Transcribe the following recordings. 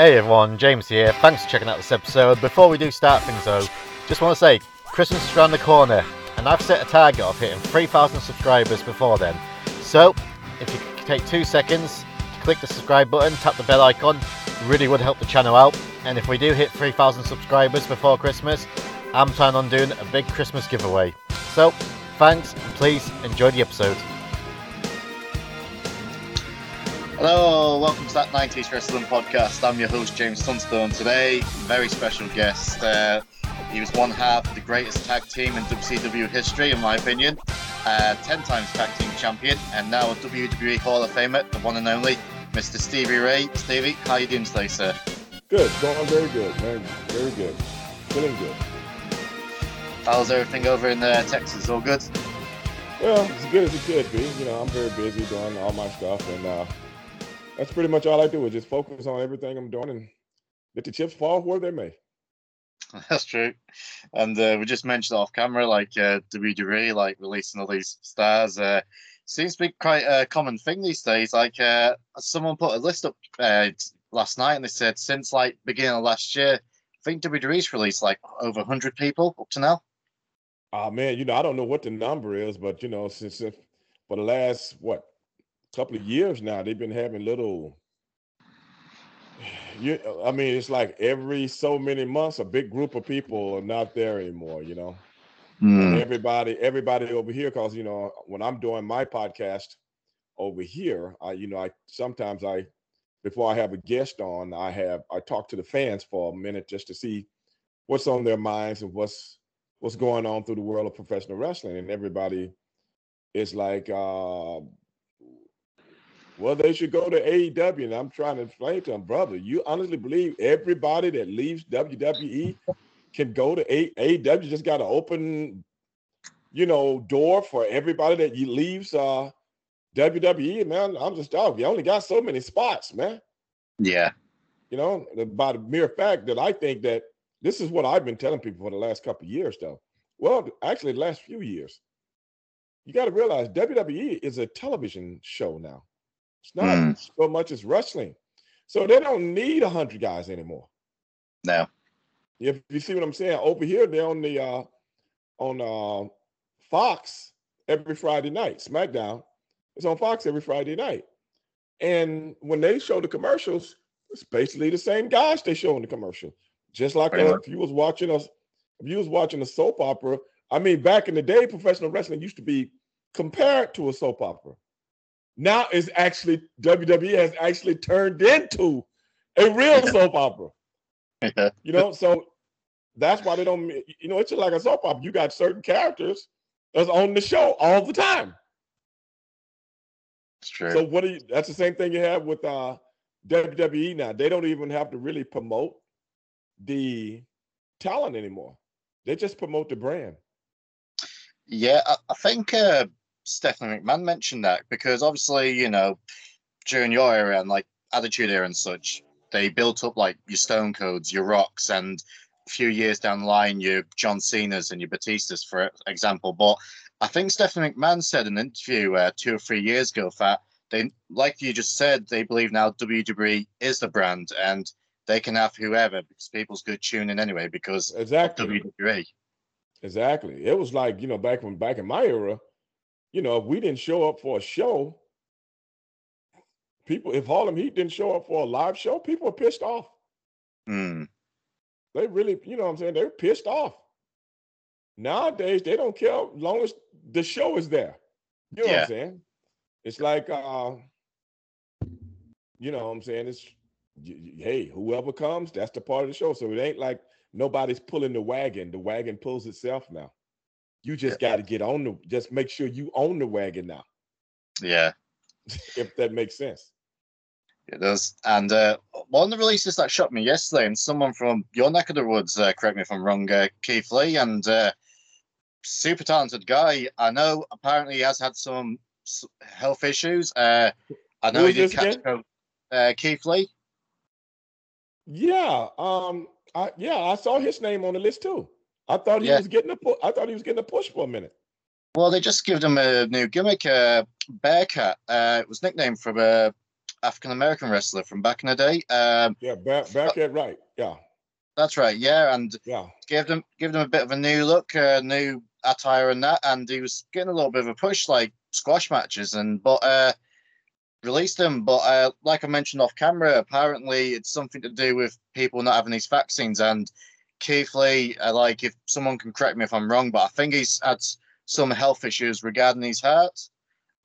Hey everyone, James here. Thanks for checking out this episode. Before we do start things though, just want to say Christmas is around the corner and I've set a target of hitting 3,000 subscribers before then. So, if you take two seconds to click the subscribe button, tap the bell icon, really would help the channel out. And if we do hit 3,000 subscribers before Christmas, I'm planning on doing a big Christmas giveaway. So, thanks and please enjoy the episode. Hello, welcome to that 90s Wrestling Podcast. I'm your host, James Sunstone. Today, very special guest. Uh, he was one half of the greatest tag team in WCW history, in my opinion. Uh, 10 times tag team champion, and now a WWE Hall of Famer, the one and only Mr. Stevie Ray. Stevie, how you doing today, sir? Good, going very good, man. Very good. Feeling good. How's everything over in uh, Texas? All good? Well, as good as it could be. You know, I'm very busy doing all my stuff, and uh, that's pretty much all I do is just focus on everything I'm doing and let the chips fall where they may. That's true. And uh, we just mentioned off camera, like uh, WWE, like releasing all these stars. Uh, seems to be quite a common thing these days. Like uh, someone put a list up uh, last night, and they said since like beginning of last year, I think WWE's released like over 100 people up to now. Oh man, you know I don't know what the number is, but you know since if, for the last what couple of years now, they've been having little. You, I mean, it's like every so many months, a big group of people are not there anymore. You know, mm. everybody, everybody over here, because you know, when I'm doing my podcast over here, I, you know, I sometimes I, before I have a guest on, I have I talk to the fans for a minute just to see what's on their minds and what's what's going on through the world of professional wrestling, and everybody is like. Uh, well, they should go to AEW. And I'm trying to explain to them, brother, you honestly believe everybody that leaves WWE can go to AEW? Just got to open, you know, door for everybody that you leaves uh, WWE. Man, I'm just dog. You only got so many spots, man. Yeah. You know, by the mere fact that I think that this is what I've been telling people for the last couple of years, though. Well, actually, the last few years. You got to realize WWE is a television show now. It's not mm. so much as wrestling. So they don't need 100 guys anymore. No. If you see what I'm saying, over here they're on the uh on uh Fox every Friday night. SmackDown is on Fox every Friday night. And when they show the commercials, it's basically the same guys they show in the commercial. Just like uh, if you was watching us, if you was watching a soap opera, I mean, back in the day, professional wrestling used to be compared to a soap opera now is actually WWE has actually turned into a real soap opera. you know, so that's why they don't. You know, it's just like a soap opera. You got certain characters that's on the show all the time. It's true. So what do you? That's the same thing you have with uh, WWE now. They don't even have to really promote the talent anymore. They just promote the brand. Yeah, I, I think uh, Stephanie McMahon mentioned that because obviously, you know, during your era and like Attitude Era and such, they built up like your Stone Colds, your Rocks, and a few years down the line, your John Cena's and your Batistas, for example. But I think Stephanie McMahon said in an interview uh, two or three years ago that they, like you just said, they believe now WWE is the brand and they can have whoever because people's good tuning anyway because exactly WWE. Exactly. It was like you know back when back in my era, you know, if we didn't show up for a show, people, if Harlem Heat didn't show up for a live show, people are pissed off. Mm. They really, you know what I'm saying? They're pissed off. Nowadays, they don't care as long as the show is there. You know yeah. what I'm saying? It's like, uh, you know what I'm saying? It's, hey, whoever comes, that's the part of the show. So it ain't like nobody's pulling the wagon. The wagon pulls itself now. You just got to get on the. Just make sure you own the wagon now. Yeah, if that makes sense. It does. And uh, one of the releases that shocked me yesterday, and someone from your neck of the woods, uh, correct me if I'm wrong, uh, Keith Lee, and uh, super talented guy. I know apparently he has had some health issues. Uh, I know he did catch uh, Keith Lee. Yeah, um, I, yeah, I saw his name on the list too. I thought he yeah. was getting a pu- I thought he was getting a push for a minute. Well, they just gave him a new gimmick, uh, Bearcat. Uh, it was nicknamed from uh, African American wrestler from back in the day. Um, yeah, back back at right. Yeah. That's right. Yeah, and yeah, gave them give them a bit of a new look, uh, new attire and that, and he was getting a little bit of a push like squash matches, and but uh, released them. But uh, like I mentioned off camera, apparently it's something to do with people not having these vaccines. And Keith Lee, uh, like if someone can correct me if I'm wrong, but I think he's had some health issues regarding his heart,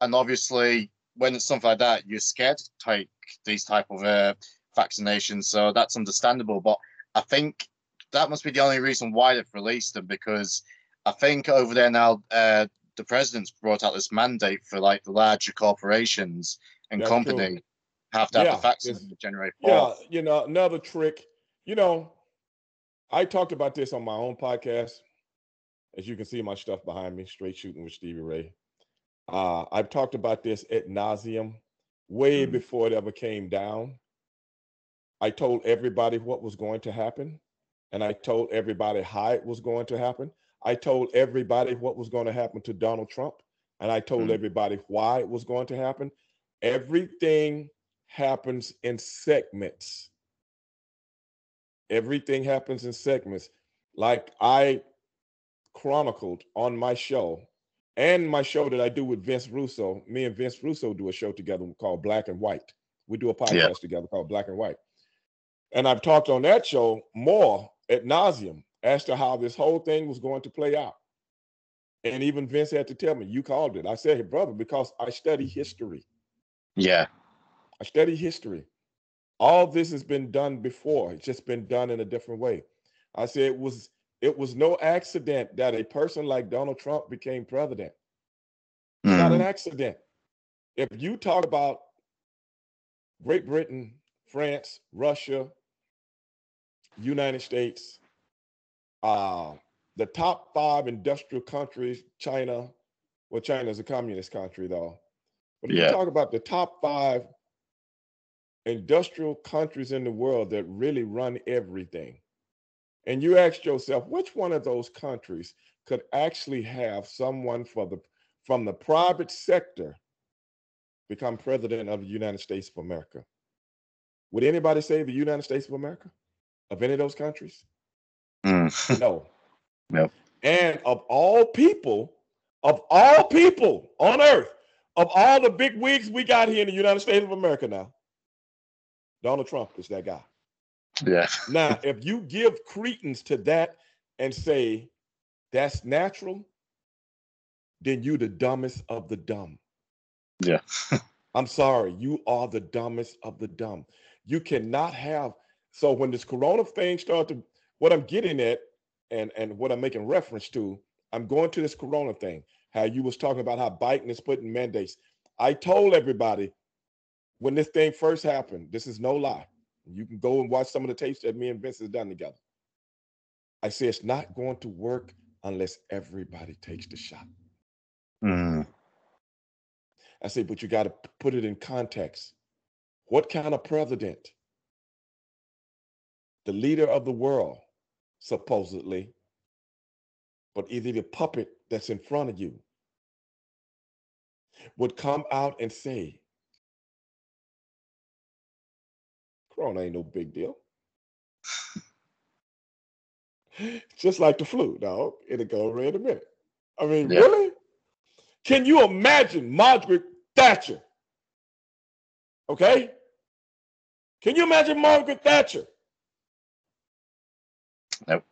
and obviously when it's something like that, you're scared to take these type of uh, vaccinations. So that's understandable. But I think that must be the only reason why they've released them because I think over there now, uh, the president's brought out this mandate for like the larger corporations and That's company true. have to have yeah, the vaccine to generate. Yeah, you know, another trick. You know, I talked about this on my own podcast. As you can see, my stuff behind me, straight shooting with Stevie Ray. Uh, I've talked about this at nauseum way mm. before it ever came down. I told everybody what was going to happen, and I told everybody how it was going to happen. I told everybody what was going to happen to Donald Trump, and I told mm. everybody why it was going to happen. Everything happens in segments. Everything happens in segments. Like I chronicled on my show and my show that I do with Vince Russo. Me and Vince Russo do a show together called Black and White. We do a podcast yeah. together called Black and White. And I've talked on that show more at nauseum as to how this whole thing was going to play out. And even Vince had to tell me, you called it. I said, hey, brother, because I study history. Yeah. I study history. All this has been done before. It's just been done in a different way. I said it was it was no accident that a person like Donald Trump became president. Mm. Not an mm. accident. If you talk about Great Britain, France, Russia, United States, uh, the top five industrial countries, China, well, China is a communist country though. But if yeah. you talk about the top five industrial countries in the world that really run everything, and you ask yourself, which one of those countries could actually have someone for the from the private sector become president of the United States of America? Would anybody say the United States of America? Of any of those countries? Mm. no. And of all people, of all people on earth, of all the big wigs we got here in the United States of America now, Donald Trump is that guy. Yeah. now, if you give credence to that and say that's natural, then you the dumbest of the dumb. Yeah. I'm sorry, you are the dumbest of the dumb. You cannot have so when this corona thing started to what I'm getting at and and what I'm making reference to, I'm going to this corona thing. How you was talking about how Biden is putting mandates. I told everybody when this thing first happened, this is no lie. You can go and watch some of the tapes that me and Vince has done together. I say it's not going to work unless everybody takes the shot. Mm. I say, but you got to put it in context. What kind of president? The leader of the world, supposedly, but either the puppet that's in front of you would come out and say, Corona ain't no big deal. Just like the flu, dog. It'll go away in a minute. I mean, yeah. really? Can you imagine Margaret Thatcher? Okay? Can you imagine Margaret Thatcher? Nope.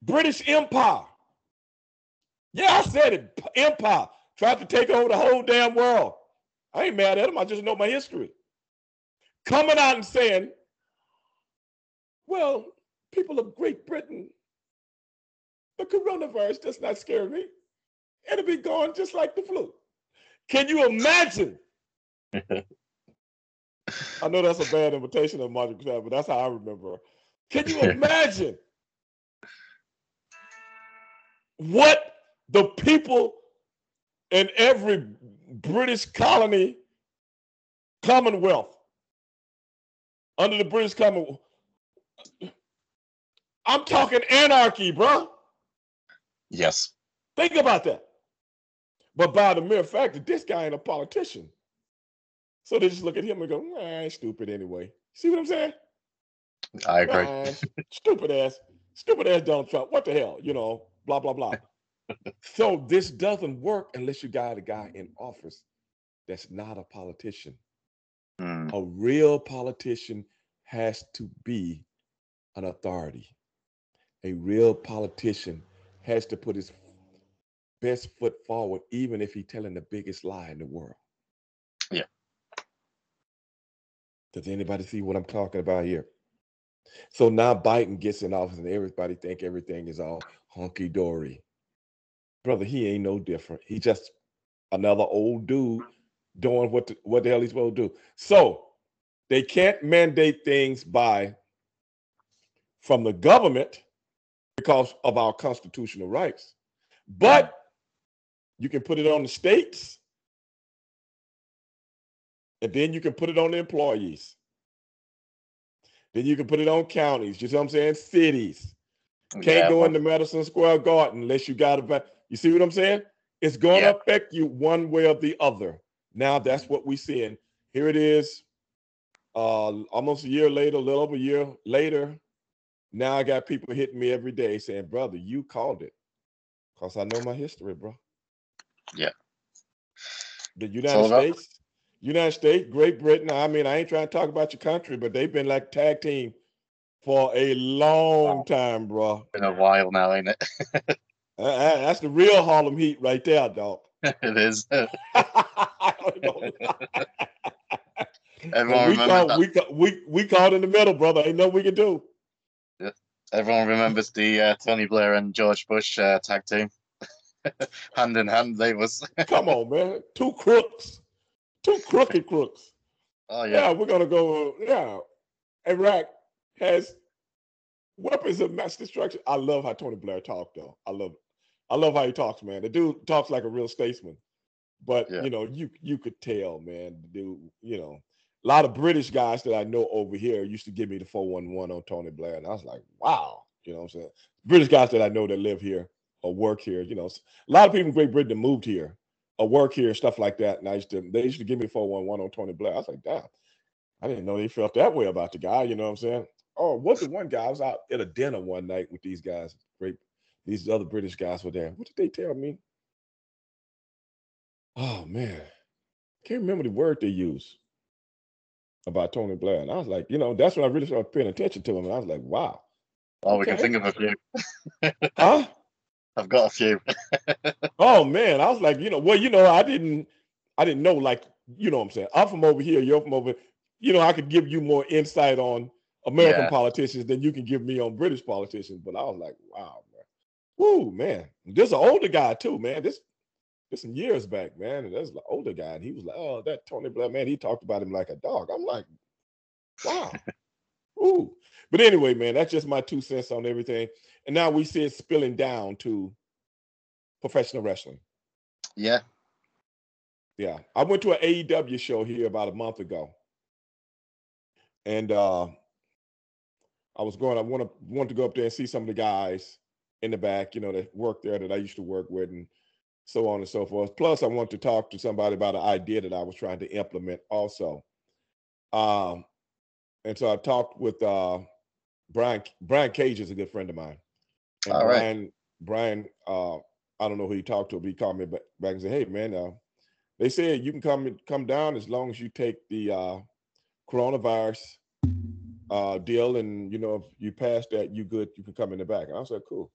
British Empire. Yeah, I said it. Empire tried to take over the whole damn world. I ain't mad at them. I just know my history coming out and saying, well, people of Great Britain, the coronavirus does not scare me. It'll be gone just like the flu. Can you imagine? I know that's a bad imitation of Margaret Thatcher, but that's how I remember her. Can you imagine what the people in every British colony, Commonwealth, under the British Commonwealth. I'm talking anarchy, bro. Yes. Think about that. But by the mere fact that this guy ain't a politician, So they just look at him and go, "Ah, stupid anyway." See what I'm saying? I agree. stupid ass, stupid ass Donald Trump. What the hell? You know, blah blah blah. so this doesn't work unless you got a guy in office that's not a politician. Mm. A real politician has to be an authority. A real politician has to put his best foot forward, even if he's telling the biggest lie in the world. Yeah. Does anybody see what I'm talking about here? So now Biden gets in office and everybody think everything is all hunky dory. Brother, he ain't no different. He just another old dude doing what the, what the hell he's supposed to do. So they can't mandate things by from the government because of our constitutional rights. But you can put it on the states, and then you can put it on the employees. Then you can put it on counties. You see what I'm saying? Cities. Can't yeah, go into Madison Square Garden unless you got a. You see what I'm saying? It's going to yeah. affect you one way or the other. Now that's what we see. And Here it is. Uh, almost a year later, a little over a year later. Now I got people hitting me every day saying, "Brother, you called it," because I know my history, bro. Yeah. The United States, United States, Great Britain. I mean, I ain't trying to talk about your country, but they've been like tag team for a long time, bro. Been a while now, ain't it? that's the real Harlem Heat right there, dog. it is. Everyone we caught, we, caught, we, we caught in the middle, brother. Ain't nothing we can do. Yeah. Everyone remembers the uh, Tony Blair and George Bush uh, tag team. hand in hand, they was. Come on, man. Two crooks. Two crooked crooks. Oh yeah. Yeah, we're gonna go. Yeah, Iraq has weapons of mass destruction. I love how Tony Blair talked, though. I love it. I love how he talks, man. The dude talks like a real statesman. But yeah. you know, you you could tell, man. Dude, you know, a lot of British guys that I know over here used to give me the 411 on Tony Blair. And I was like, wow, you know what I'm saying? British guys that I know that live here or work here, you know, a lot of people in Great Britain moved here or work here, stuff like that. And I used to, they used to give me 411 on Tony Blair. I was like, damn, I didn't know they felt that way about the guy, you know what I'm saying? Oh, was the one guy? I was out at a dinner one night with these guys, great, these other British guys were there. What did they tell me? Oh man, can't remember the word they used about Tony Blair. And I was like, you know, that's when I really started paying attention to him. And I was like, wow. Oh, okay. we can think of a few. huh? I've got a few. oh man, I was like, you know, well, you know, I didn't, I didn't know, like, you know, what I'm saying, I'm from over here, you're from over. You know, I could give you more insight on American yeah. politicians than you can give me on British politicians. But I was like, wow, man, whoo, man, this is an older guy too, man. This, this some years back, man, and that's an older guy, and he was like, oh, that Tony Blair, man, he talked about him like a dog. I'm like, wow, ooh. But anyway, man, that's just my two cents on everything. And now we see it spilling down to professional wrestling. Yeah. Yeah. I went to an AEW show here about a month ago. And uh I was going, I want to want to go up there and see some of the guys in the back, you know, that work there that I used to work with and so on and so forth. Plus, I want to talk to somebody about an idea that I was trying to implement also. Um, and so I talked with uh Brian Brian Cage is a good friend of mine. And All Brian, right. Brian, uh, I don't know who he talked to, but he called me back, back and said, "Hey, man, uh, they said you can come come down as long as you take the uh, coronavirus uh, deal, and you know if you pass that, you good. You can come in the back." And I said, "Cool."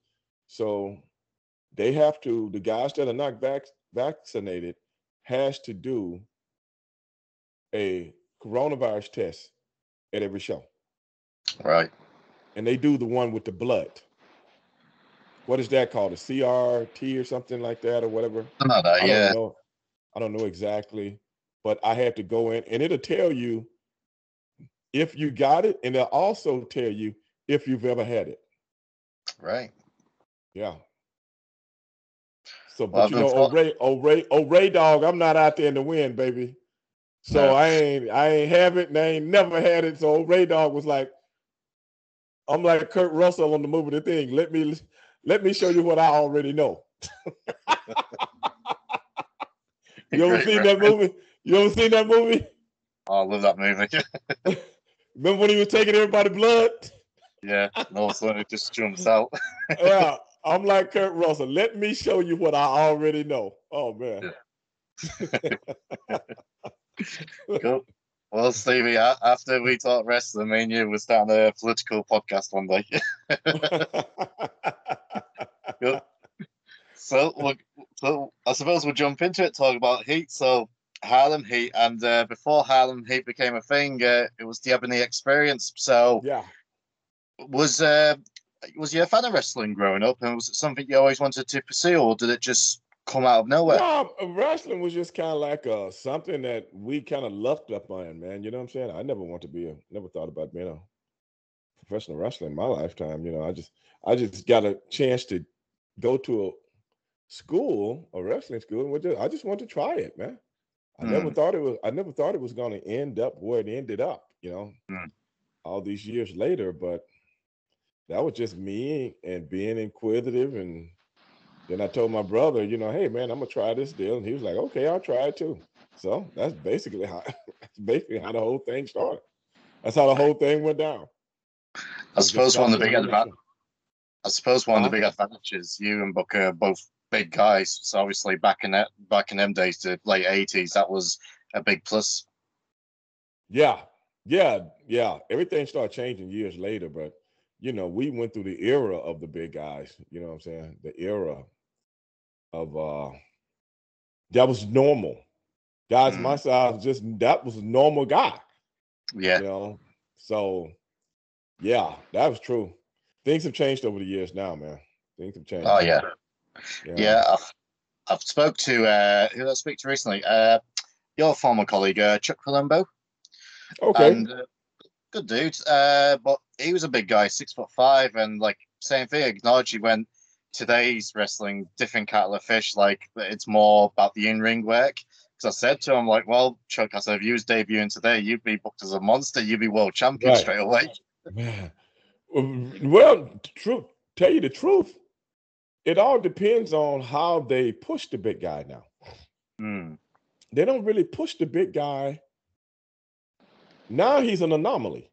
So they have to. The guys that are not vac- vaccinated has to do a coronavirus test at every show. Right and they do the one with the blood. What is that called? A CRT or something like that, or whatever? Not I yeah. Don't know. I don't know exactly, but I had to go in, and it'll tell you if you got it, and it'll also tell you if you've ever had it. Right. Yeah. So, but you know, oh Ray, oh Ray, oh Ray, dog, I'm not out there in the wind, baby. So. I ain't, I ain't have it, and I ain't never had it. So Ray Dog was like, I'm like Kurt Russell on the movie The Thing. Let me let me show you what I already know. you ever seen that movie? You ever seen that movie? Oh, I love that movie. Remember when he was taking everybody blood? Yeah, and all of a sudden it just jumps out. yeah, I'm like Kurt Russell. Let me show you what I already know. Oh man. cool. Well, Stevie, after we talk wrestling, me and you will start a political podcast one day. cool. So, look, so I suppose we'll jump into it, talk about Heat. So, Harlem Heat, and uh, before Harlem Heat became a thing, uh, it was the Ebony Experience. So, yeah, was uh, was you a fan of wrestling growing up, and was it something you always wanted to pursue, or did it just come out of nowhere? No, wrestling was just kind of like uh, something that we kind of lucked up on, man. You know what I'm saying? I never want to be a, never thought about being a professional wrestler in my lifetime. You know, I just, I just got a chance to go to a school, a wrestling school, and I just wanted to try it, man. I mm. never thought it was. I never thought it was going to end up where it ended up. You know, mm. all these years later, but that was just me and being inquisitive and then I told my brother, you know, hey man, I'm gonna try this deal, and he was like, okay, I'll try it too. So that's basically how that's basically how the whole thing started. That's how the whole thing went down. I suppose one of the big advantages. I suppose one of the big advantages you and Booker are both big guys. So obviously back in that back in them days, the late eighties, that was a big plus. Yeah, yeah, yeah. Everything started changing years later, but you know, we went through the era of the big guys. You know what I'm saying? The era of uh that was normal. Guys mm. my size just that was a normal guy. Yeah. You know, so yeah, that was true. Things have changed over the years now, man. Things have changed. Oh yeah. Yeah, yeah I've, I've spoke to uh who did I speak to recently? Uh your former colleague, uh, Chuck Palumbo. Okay. And, uh, good dude. Uh but he was a big guy, six foot five, and like same thing, acknowledged he went today's wrestling different kettle of fish. Like it's more about the in ring work. Because I said to him, like, well, Chuck, I said, if you was debuting today, you'd be booked as a monster. You'd be world champion right. straight away. Man. Well, truth, tell you the truth, it all depends on how they push the big guy now. Mm. They don't really push the big guy. Now he's an anomaly.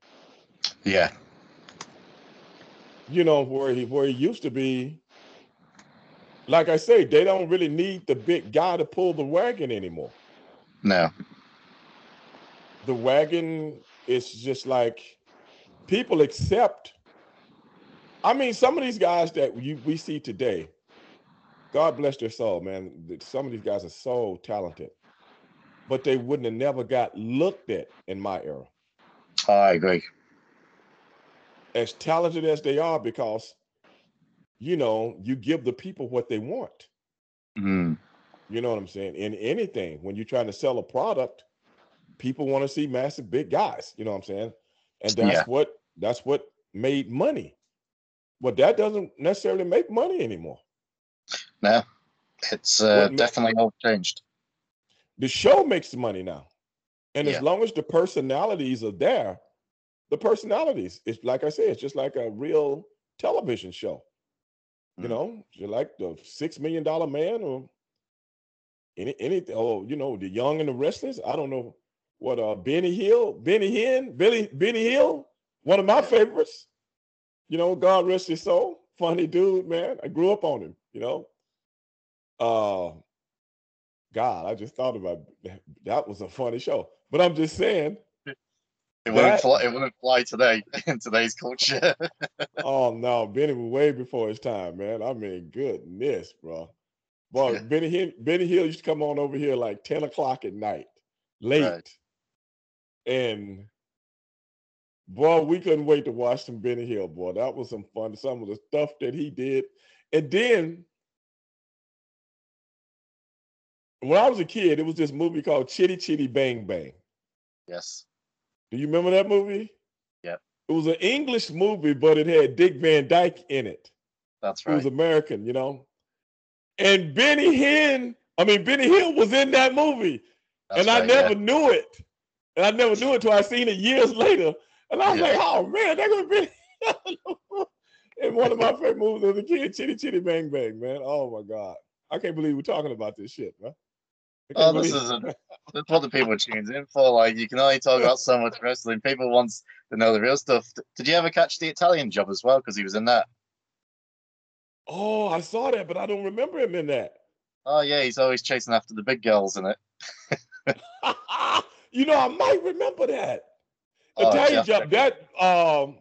Yeah. You know, where he where he used to be like I say, they don't really need the big guy to pull the wagon anymore. No. The wagon is just like people accept. I mean, some of these guys that you, we see today, God bless their soul, man. Some of these guys are so talented, but they wouldn't have never got looked at in my era. I agree. As talented as they are, because you know, you give the people what they want. Mm. You know what I'm saying? In anything, when you're trying to sell a product, people want to see massive big guys. You know what I'm saying? And that's yeah. what that's what made money. But that doesn't necessarily make money anymore. No, it's uh, definitely all changed. The show makes money now, and yeah. as long as the personalities are there, the personalities. It's like I said, it's just like a real television show. You mm. know, you like the six million dollar man or any anything. Oh, you know, the young and the restless. I don't know what uh Benny Hill, Benny Hinn, Billy Benny Hill, one of my favorites. You know, God rest his soul. Funny dude, man. I grew up on him, you know. Uh God, I just thought about that was a funny show. But I'm just saying it wouldn't, fly, it wouldn't fly today in today's culture. oh no, Benny was way before his time, man. I mean, goodness, bro. Boy, Benny Hill, Benny Hill used to come on over here like 10 o'clock at night, late. Right. And boy, we couldn't wait to watch some Benny Hill, boy. That was some fun. Some of the stuff that he did. And then when I was a kid, it was this movie called Chitty Chitty Bang Bang. Yes. Do you remember that movie? Yep. It was an English movie, but it had Dick Van Dyke in it. That's right. He was American, you know. And Benny Hinn, I mean Benny Hill was in that movie. That's and right, I never yeah. knew it. And I never knew it until I seen it years later. And I was yeah. like, oh man, that could be and one of my favorite movies as a kid, Chitty Chitty Bang Bang, man. Oh my God. I can't believe we're talking about this shit, man. Oh, this is a, that's what the people tunes in for. Like, you can only talk about so much wrestling. People want to know the real stuff. Did you ever catch the Italian job as well? Because he was in that. Oh, I saw that, but I don't remember him in that. Oh yeah, he's always chasing after the big girls in it. you know, I might remember that. Oh, Italian job. That um,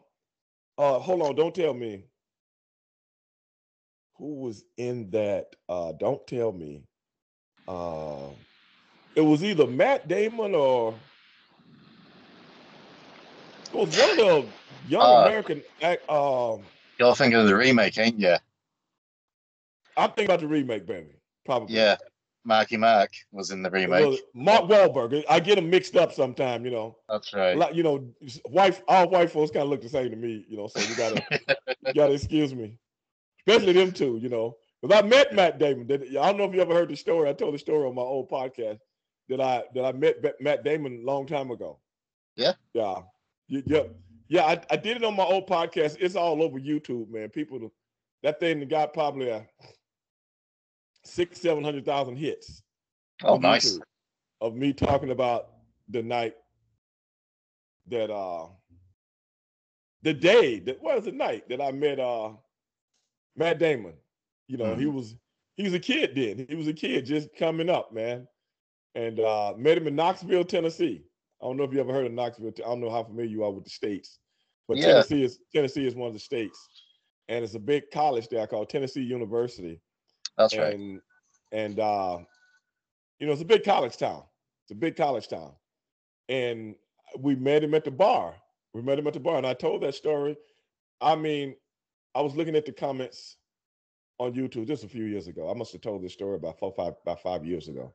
uh, hold on, don't tell me. Who was in that? Uh, don't tell me. Uh, it was either Matt Damon or it was one of the young uh, American. Um, You're thinking of the remake, ain't you? I'm thinking about the remake, baby. Probably. Yeah. Marky Mark was in the remake. Mark Wahlberg. I get them mixed up sometime, you know. That's right. Like, you know, white all white folks kind of look the same to me, you know. So you gotta you gotta excuse me, especially them two, you know. Because I met Matt Damon. I don't know if you ever heard the story. I told the story on my old podcast that I that I met Matt Damon a long time ago. Yeah. Yeah. Yeah. Yeah. I, I did it on my old podcast. It's all over YouTube, man. People, that thing got probably a six, seven hundred thousand hits. Oh, nice. of me talking about the night that uh the day that was the night that I met uh Matt Damon. You know, mm-hmm. he was he was a kid then. He was a kid just coming up, man. And uh met him in Knoxville, Tennessee. I don't know if you ever heard of Knoxville. I don't know how familiar you are with the states, but yeah. Tennessee is Tennessee is one of the states, and it's a big college there called Tennessee University. That's and, right. And uh, you know, it's a big college town. It's a big college town. And we met him at the bar. We met him at the bar. And I told that story. I mean, I was looking at the comments on YouTube just a few years ago. I must have told this story about four, five, about five years ago.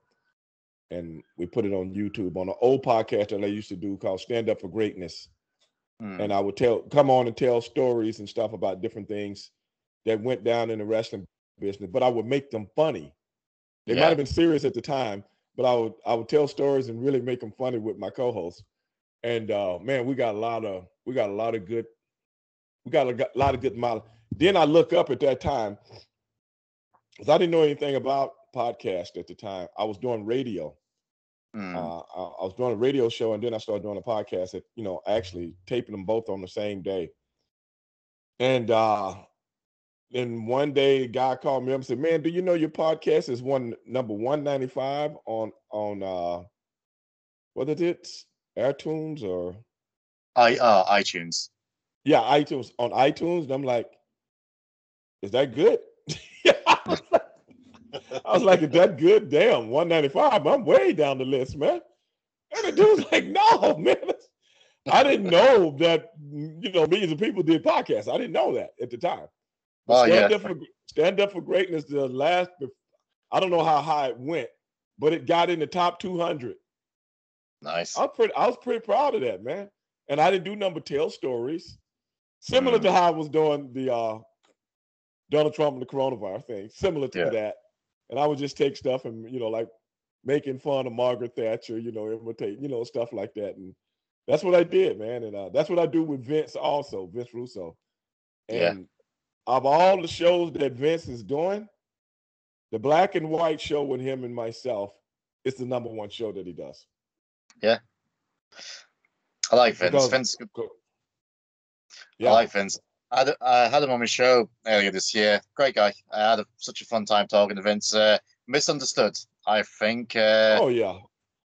And we put it on YouTube on an old podcast that I used to do called Stand Up for Greatness. Mm. And I would tell, come on and tell stories and stuff about different things that went down in the wrestling business, but I would make them funny. They yeah. might have been serious at the time, but I would I would tell stories and really make them funny with my co-hosts. And uh, man, we got a lot of we got a lot of good we got a lot of good model. Then I look up at that time because I didn't know anything about podcast at the time. I was doing radio. Mm. Uh, I, I, was doing a radio show, and then I started doing a podcast. At you know, actually taping them both on the same day. And uh, and one day a guy called me up and said, Man, do you know your podcast is one number 195 on on uh what is it? iTunes or I uh iTunes. Yeah, iTunes on iTunes. And I'm like, is that good? I was like, is that good? Damn, 195. I'm way down the list, man. And the dude's like, no, man. I didn't know that you know millions of people did podcasts. I didn't know that at the time. Oh, stand yeah. up for stand up for greatness. The last, I don't know how high it went, but it got in the top 200. Nice. I was pretty. I was pretty proud of that, man. And I didn't do number tell stories, similar mm. to how I was doing the uh, Donald Trump and the coronavirus thing. Similar to yeah. that, and I would just take stuff and you know like making fun of Margaret Thatcher, you know, imitate, you know, stuff like that, and that's what I did, man. And uh, that's what I do with Vince also, Vince Russo. And yeah of all the shows that Vince is doing, the black and white show with him and myself is the number one show that he does. Yeah. I like Vince. Because, Vince yeah. I like Vince. I had, I had him on my show earlier this year. Great guy. I had a, such a fun time talking to Vince. Uh, misunderstood, I think. Uh, oh, yeah.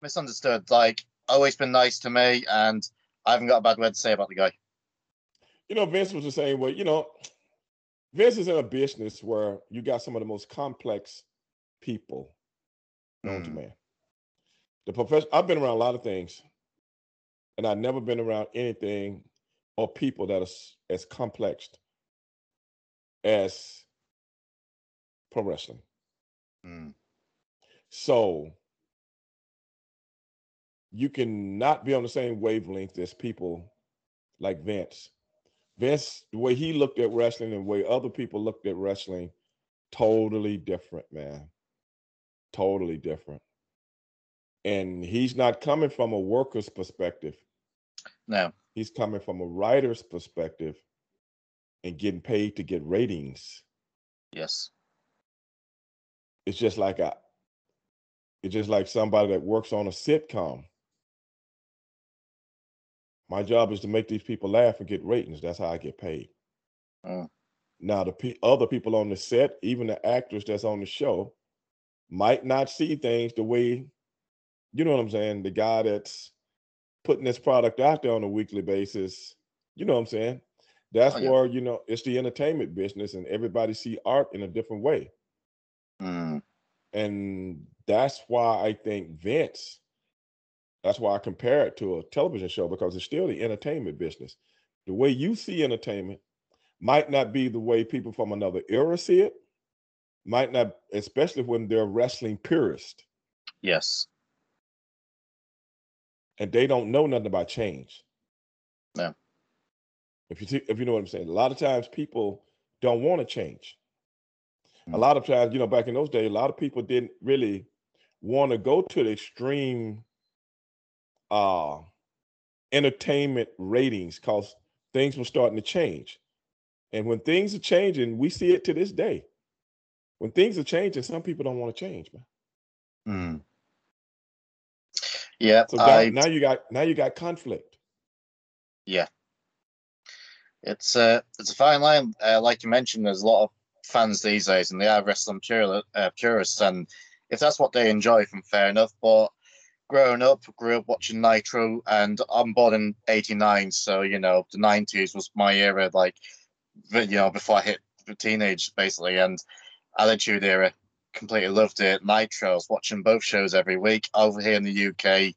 Misunderstood. Like, always been nice to me, and I haven't got a bad word to say about the guy. You know, Vince was the same way. You know, Vince is in a business where you got some of the most complex people known mm. to man. The profession I've been around a lot of things, and I've never been around anything or people that are as complex as pro wrestling. Mm. So you can not be on the same wavelength as people like Vince Vince, the way he looked at wrestling and the way other people looked at wrestling, totally different, man. Totally different. And he's not coming from a worker's perspective. No. He's coming from a writer's perspective and getting paid to get ratings. Yes. It's just like a It's just like somebody that works on a sitcom. My job is to make these people laugh and get ratings. That's how I get paid. Mm. Now, the pe- other people on the set, even the actors that's on the show, might not see things the way, you know what I'm saying? The guy that's putting this product out there on a weekly basis, you know what I'm saying? That's Oh, yeah. where, you know, it's the entertainment business and everybody see art in a different way. Mm. And that's why I think Vince, that's why I compare it to a television show because it's still the entertainment business. The way you see entertainment might not be the way people from another era see it, might not, especially when they're wrestling purists Yes. And they don't know nothing about change. Yeah. If you see, if you know what I'm saying, a lot of times people don't want to change. A Mm. lot of times, you know, back in those days, a lot of people didn't really want to go to the extreme uh entertainment ratings because things were starting to change. And when things are changing, we see it to this day. When things are changing, some people don't want to change, man. Mm. Yeah, So now, I, now you got now you got conflict. Yeah. It's a it's a fine line. Uh, like you mentioned, there's a lot of fans these days, and they are wrestling pure, uh, purists. And if that's what they enjoy, from fair enough. But growing up, grew up watching Nitro, and I'm born in '89, so you know the '90s was my era. Like, you know, before I hit the teenage, basically, and Attitude Era, completely loved it. Nitro, I watching both shows every week. Over here in the UK,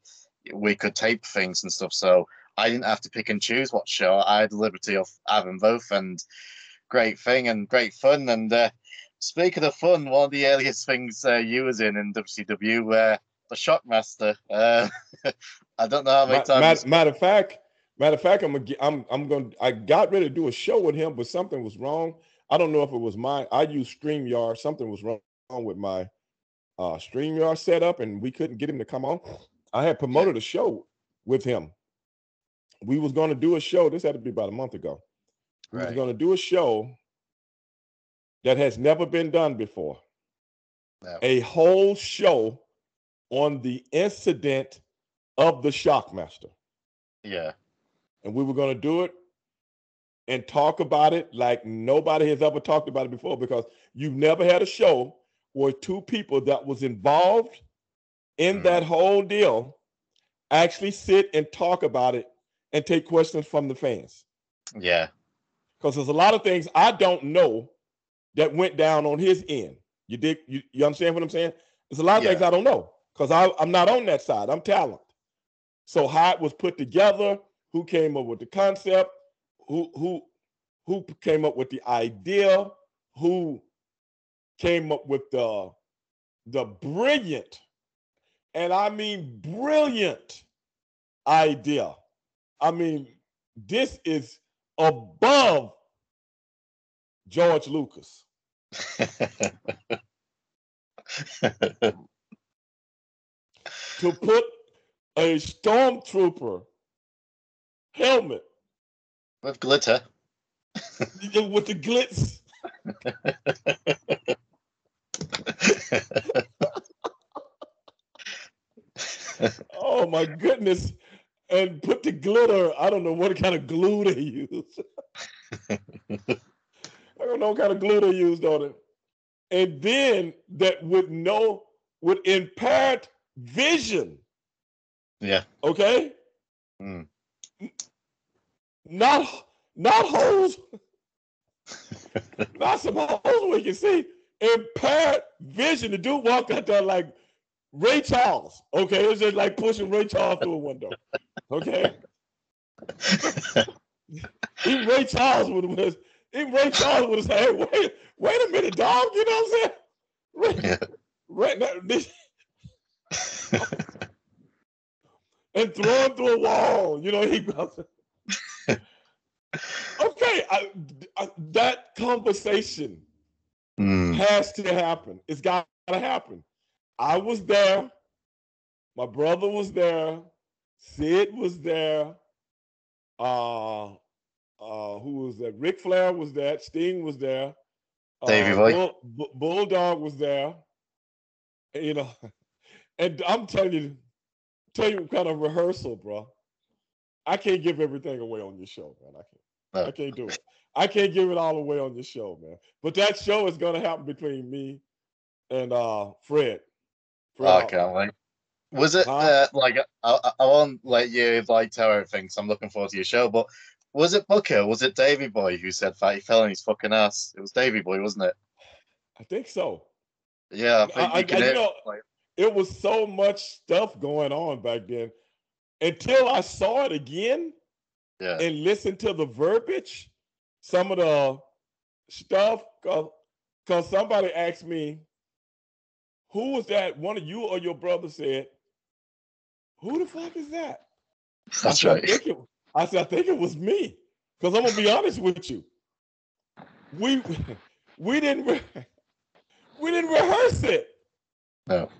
we could tape things and stuff, so I didn't have to pick and choose what show. I had the liberty of having both, and great thing and great fun. And uh, speaking of fun, one of the earliest things uh, you was in in WCW were the Shockmaster. Uh, I don't know how many Ma- times. Matter, matter of fact, matter of fact, I'm gonna, I'm I'm going. I got ready to do a show with him, but something was wrong. I don't know if it was mine. I used Streamyard. Something was wrong with my uh Streamyard setup, and we couldn't get him to come on. I had promoted a show with him. We was going to do a show. This had to be about a month ago. We was going to do a show that has never been done before. No. A whole show on the incident of the Shockmaster Yeah, and we were going to do it and talk about it like nobody has ever talked about it before because you've never had a show where two people that was involved in Mhm. that whole deal actually sit and talk about it and take questions from the fans yeah, because there's a lot of things I don't know that went down on his end. You dig? You, you understand what I'm saying? There's a lot of things I don't know because I'm not on that side. I'm talent. So how it was put together, who came up with the concept, who who who came up with the idea, who came up with the the brilliant, and I mean brilliant idea. I mean, this is above George Lucas. To put a stormtrooper helmet with glitter. with the glitz. Oh my goodness. And put the glitter. I don't know what kind of glue they use. I don't know what kind of glue they used on it. And then that with no with impaired vision. yeah, Okay? Mm. Not not holes. not some holes where you can see impaired vision. The dude walked out there like Ray Charles. Okay, it was just like pushing Ray Charles through a window. Okay, even Ray Charles would have. Even Ray Charles would have said, "Hey, wait, wait a minute, dog." You know what I'm saying? Ray, Yeah. Ray, now, this, and throw him through a wall. You know, he goes. okay, I, I- that conversation Mm. has to happen. It's got to happen. I was there. My brother was there. Sid was there. Uh, uh, who was that? Ric Flair was there. Sting was there. Uh, Davey Boy. Bull, Bu- Bulldog was there. You know, And I'm telling you, tell you what kind of rehearsal, bro. I can't give everything away on your show, man. I can't. No. I can't do it. I can't give it all away on your show, man. But that show is gonna happen between me and uh Fred. Fred oh, I can't. Was it huh? uh, like I, I won't let you like tell everything, so I'm looking forward to your show. But was it Booker? Was it Davy Boy who said that he fell on his fucking ass? It was Davy Boy, wasn't it? I think so. Yeah, I think I, you, I, you know, like... it was so much stuff going on back then. Until I saw it again, yeah. and listened to the verbiage, some of the stuff, because somebody asked me, who was that? One of you or your brother said, who the fuck is that? That's I said, right. I, it, I said, I think it was me. Because I'm gonna be honest with you. We we didn't re- we didn't rehearse it. No.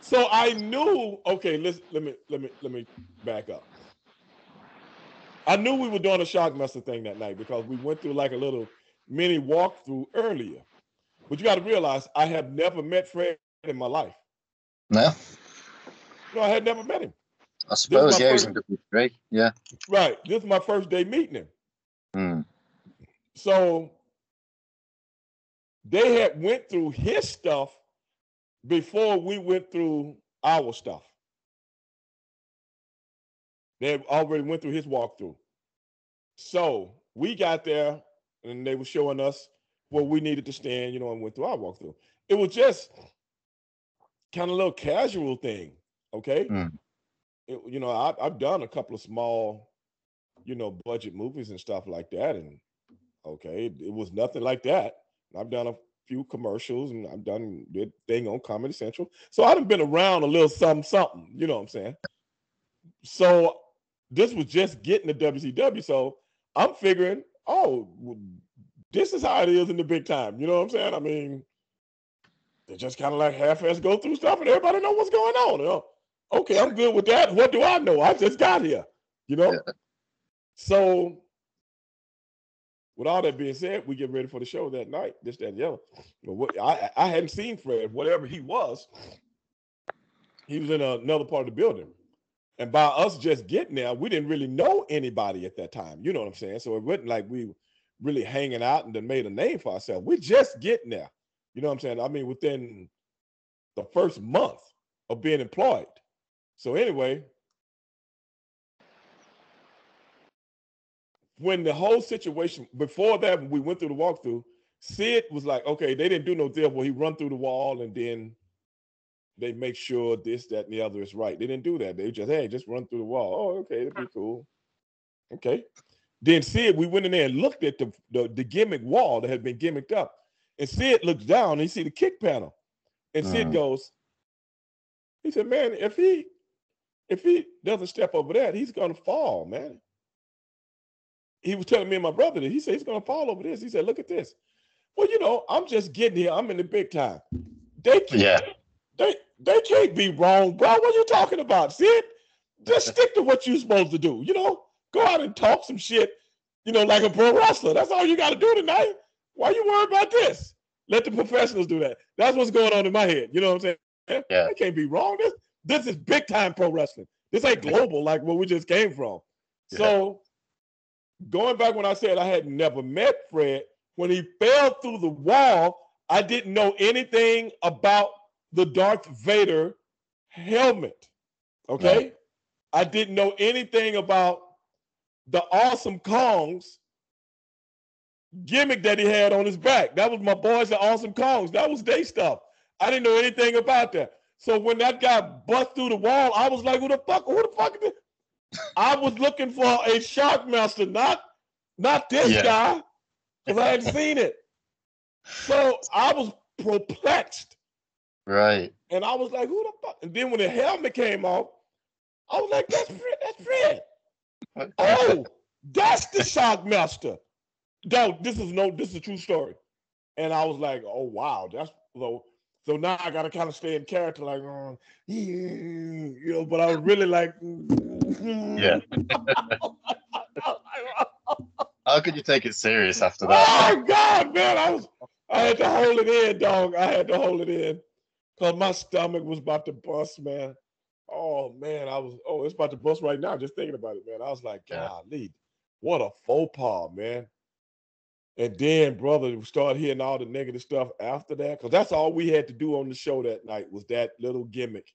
So I knew, okay, let's let me let me let me back up. I knew we were doing a Shockmaster thing that night because we went through like a little mini walkthrough earlier. But you got to realize I have never met Fred in my life. No. No, I had never met him. I suppose, yeah, first, great. Yeah. Right. This is my first day meeting him. Mm. So they had went through his stuff before we went through our stuff. They already went through his walkthrough. So we got there and they were showing us where we needed to stand, you know, and went through our walkthrough. It was just kind of a little casual thing. Okay. Mm. It, you know, I, I've done a couple of small, you know, budget movies and stuff like that. And okay, it, it was nothing like that. I've done a few commercials and I've done the thing on Comedy Central. So I've been around a little something, something, you know what I'm saying? So this was just getting the WCW. So I'm figuring, oh, this is how it is in the big time. You know what I'm saying? I mean, they just kind of like half-ass go through stuff and everybody know what's going on. You know? Okay, I'm good with that. What do I know? I just got here. You know? Yeah. So with all that being said, we get ready for the show that night, this, that, and the other. But what, I, I hadn't seen Fred, whatever he was. He was in another part of the building. And by us just getting there, we didn't really know anybody at that time. You know what I'm saying? So it wasn't like we really hanging out and then made a name for ourselves. We're just getting there. You know what I'm saying? I mean, within the first month of being employed. So anyway, when the whole situation before that, when we went through the walkthrough, Sid was like, okay, they didn't do no deal where he run through the wall and then they make sure this, that, and the other is right. They didn't do that. They just, hey, just run through the wall. Oh, okay, that'd be cool. Okay. Then Sid, we went in there and looked at the, the, the gimmick wall that had been gimmicked up. And Sid looks down and he see the kick panel. And Sid uh-huh. goes, he said, man, if he if he doesn't step over that, he's gonna fall, man. He was telling me and my brother that he said he's gonna fall over this. He said, look at this. Well, you know, I'm just getting here. I'm in the big time. They yeah. They they can't be wrong, bro. What are you talking about? Sid? Just stick to what you're supposed to do. You know, go out and talk some shit, you know, like a pro wrestler. That's all you got to do tonight. Why are you worried about this? Let the professionals do that. That's what's going on in my head. You know what I'm saying? Yeah. I can't be wrong. This this is big time pro wrestling. This ain't global like where we just came from. Yeah. So going back when I said I had never met Fred, when he fell through the wall, I didn't know anything about the Darth Vader helmet. Okay. I didn't know anything about the awesome Kongs gimmick that he had on his back. That was my boys, the awesome Kongs. That was their stuff. I didn't know anything about that. So when that guy bust through the wall, I was like, who the fuck, who the fuck is this? I was looking for a Shockmaster, not not this yeah. guy, because I hadn't seen it. So I was perplexed. Right. And I was like, who the fuck? And then when the helmet came off, I was like, that's Fred, that's Fred. oh, that's the Shockmaster. No, this is no, this is a true story. And I was like, oh wow, that's so so now I gotta kind of stay in character, like, oh, you know, but I was really like, yeah. How could you take it serious after that? Oh God, man, I was, I had to hold it in, dog. I had to hold it in. Cause my stomach was about to bust, man. Oh man, I was oh, it's about to bust right now, just thinking about it, man. I was like, golly, what a faux pas, man. And then, brother, we started hearing all the negative stuff after that. Cause that's all we had to do on the show that night was that little gimmick.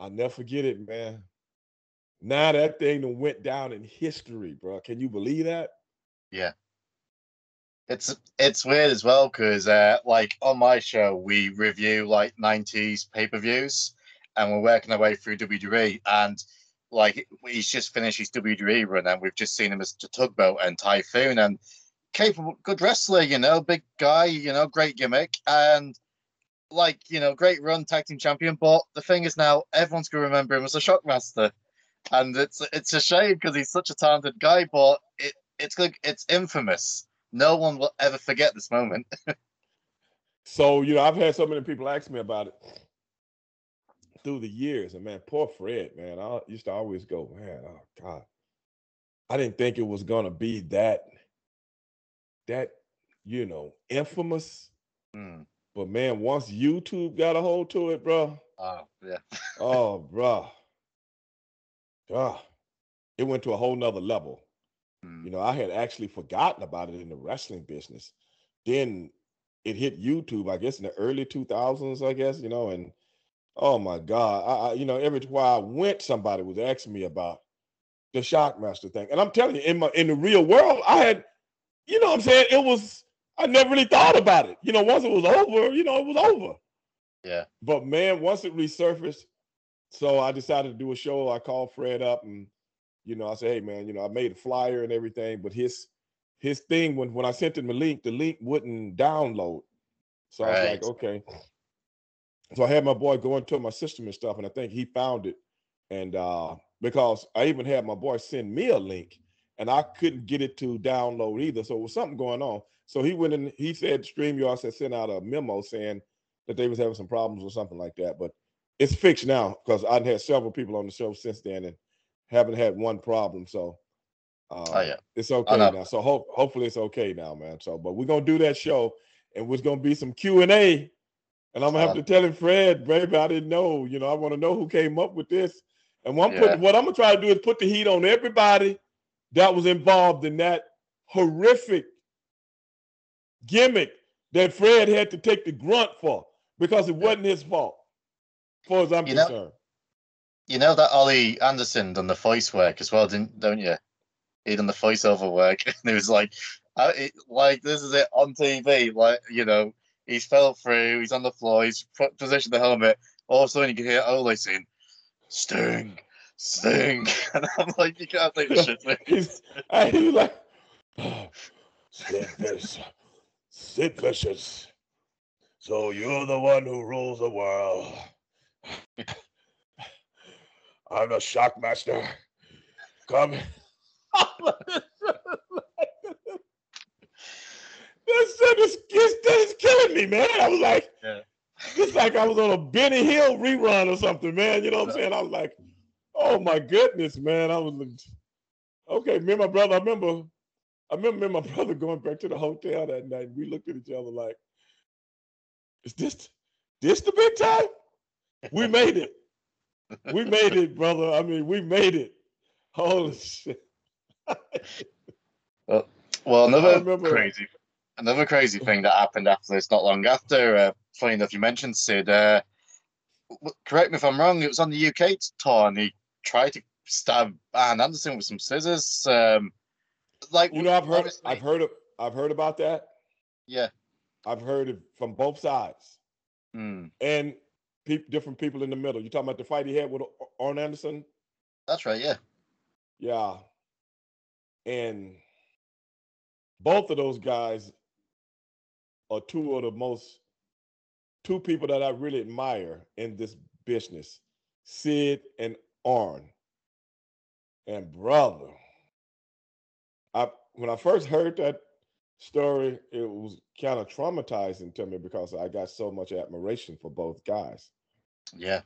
I'll never forget it, man. Now that thing went down in history, bro. Can you believe that? Yeah. It's it's weird as well because uh, like on my show we review like '90s pay per views, and we're working our way through WWE, and like he's just finished his WWE run, and we've just seen him as Tugboat and Typhoon, and capable, good wrestler, you know, big guy, you know, great gimmick, and like you know, great run tag team champion. But the thing is now everyone's gonna remember him as a Shockmaster, and it's it's a shame because he's such a talented guy, but it it's it's infamous no one will ever forget this moment. so, you know, I've had so many people ask me about it through the years. And man, poor Fred, man. I used to always go, man, oh God. I didn't think it was gonna be that that, you know, infamous. Mm. But man, once YouTube got a hold to it, bro. Oh, yeah. oh, bro. God. It went to a whole nother level. Mm. You know, I had actually forgotten about it in the wrestling business. Then it hit YouTube, I guess, in the early 2000s, I guess, you know, and oh my God, I, I you know, every time I went, somebody was asking me about the Shockmaster thing. And I'm telling you, in my in the real world, I had, you know I'm saying? It was, I never really thought about it. You know, once it was over, you know, it was over. Yeah. But man, once it resurfaced, so I decided to do a show. I called Fred up and you know, I said, hey man, you know, I made a flyer and everything, but his his thing when when I sent him the link, the link wouldn't download. So right. I was like, okay. So I had my boy go into my system and stuff, and I think he found it. And uh because I even had my boy send me a link and I couldn't get it to download either. So it was something going on. So he went in, he said StreamYard had sent out a memo saying that they was having some problems or something like that. But it's fixed now because I've had several people on the show since then and haven't had one problem. So uh, oh, yeah. it's okay now. So hope hopefully it's okay now, man. So but we're gonna do that show and there's gonna be some Q and A. And I'm gonna have to tell him, Fred, baby, I didn't know. You know, I want to know who came up with this. And what I'm, yeah. putting, what I'm gonna try to do is put the heat on everybody that was involved in that horrific gimmick that Fred had to take the grunt for because it wasn't his fault, as far as I'm you concerned. Know, you know that Ole Anderson done the voice work as well, didn't don't you? He done the voiceover work, and it was like, uh, it, like this is it on TV. Like you know, he's fell through, he's on the floor, he's positioned the helmet. All of a sudden, you can hear Ole saying, "Sting, Sting," and I'm like, you can't take the shit. he's, he's like, oh, Sid Vicious. So you're the one who rules the world. I'm a shockmaster. Come. this shit is, this is killing me, man. I was like, yeah. it's like I was on a Benny Hill rerun or something, man. You know what I'm saying? I was like, oh my goodness, man. I was like, okay. Me and my brother, I remember, I remember me and my brother going back to the hotel that night. We looked at each other like, is this this the big time? We made it we made it, brother. I mean, we made it. Holy shit. well, well, another crazy, another crazy thing that happened after this, not long after. Uh, funny enough, you mentioned Sid. Uh, correct me if I'm wrong. It was on the UK tour, and he tried to stab Arn Anderson with some scissors. Um, like you know, I've heard, I've heard, of, I've heard about that. Yeah, I've heard it from both sides. Mm. And pe- different people in the middle. You talking about the fight he had with Arn Anderson? That's right. Yeah. Yeah. And both of those guys are two of the most two people that I really admire in this business, Sid and Arn. And brother, I when I first heard that story, it was kind of traumatizing to me because I got so much admiration for both guys. Yeah.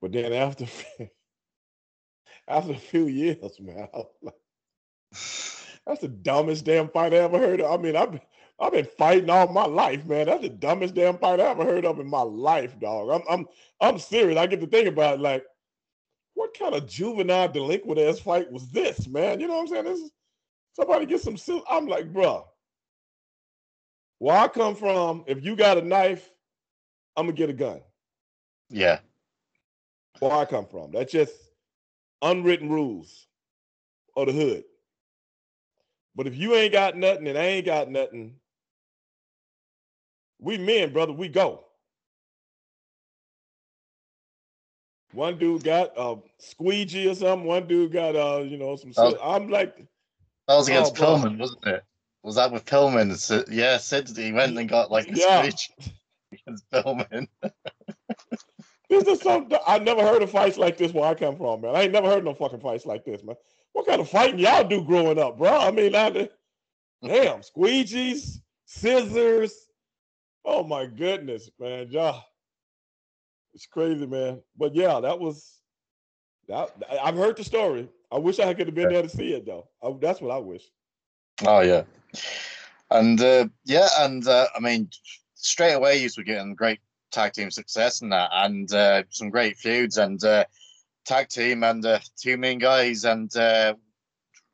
But then after after a few years, man, like, that's the dumbest damn fight I ever heard of. I mean, I've I've been fighting all my life, man. That's the dumbest damn fight I ever heard of in my life, dog. I'm I'm I'm serious. I get to think about it, like, what kind of juvenile delinquent ass fight was this, man? You know what I'm saying? This is somebody get some. I'm like, bro, where I come from, if you got a knife, I'm gonna get a gun. Yeah. Where I come from, that's just unwritten rules of the hood. But if you ain't got nothing and I ain't got nothing, we men, brother, we go. One dude got a squeegee or something. One dude got uh, you know, some. Oh, I'm like, that was against oh, Pillman, wasn't it? Was that with Pillman? Yeah, Sid he went and got like a yeah. squeegee against Pillman. this is something I never heard of fights like this where I come from, man. I ain't never heard no fucking fights like this, man. What kind of fighting y'all do growing up, bro? I mean, I, damn, squeegees, scissors. Oh my goodness, man, y'all. It's crazy, man. But yeah, that was that. I've heard the story. I wish I could have been there to see it, though. I, that's what I wish. Oh yeah, and uh, yeah, and uh, I mean, straight away you were getting great tag team success and that, and uh, some great feuds and uh, tag team and uh, two main guys and uh,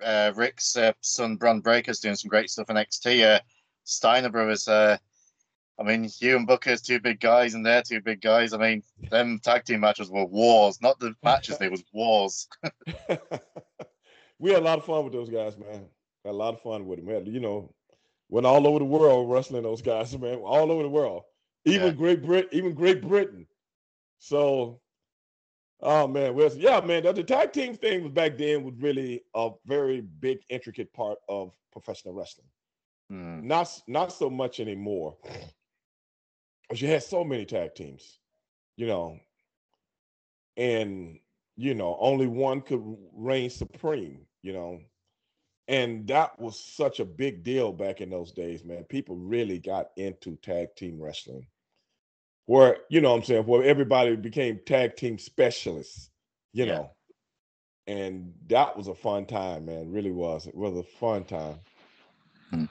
uh, Rick's uh, son Bron Breakker's doing some great stuff in. Uh, Steiner brothers. I mean, you and Booker's two big guys, and they're two big guys. I mean, them tag team matches were wars, not the matches; they was wars. we had a lot of fun with those guys, man. Had a lot of fun with them. We had, you know, went all over the world wrestling those guys, man. All over the world, even yeah. Great Brit, even Great Britain. So, oh man, yeah, man. The, the tag team thing was back then was really a very big, intricate part of professional wrestling. Hmm. Not not so much anymore, because you had so many tag teams, you know, and you know only one could reign supreme, you know and that was such a big deal back in those days, man. People really got into tag team wrestling. Where, you know what I'm saying, where everybody became tag team specialists, you yeah. know. And that was a fun time, man. It really was. It was a fun time. Hmm.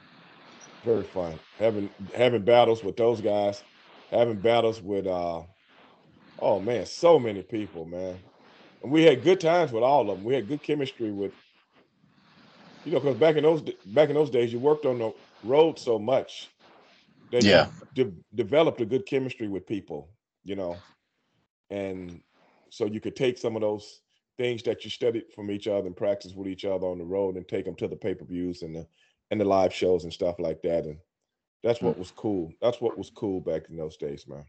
Very fun. Having having battles with those guys, having battles with uh oh man, so many people, man. And we had good times with all of them. We had good chemistry with you know, because back in those back in those days, you worked on the road so much that yeah. de- developed a good chemistry with people, you know, and so you could take some of those things that you studied from each other and practice with each other on the road and take them to the pay per views and the and the live shows and stuff like that. And that's what was cool. That's what was cool back in those days, man.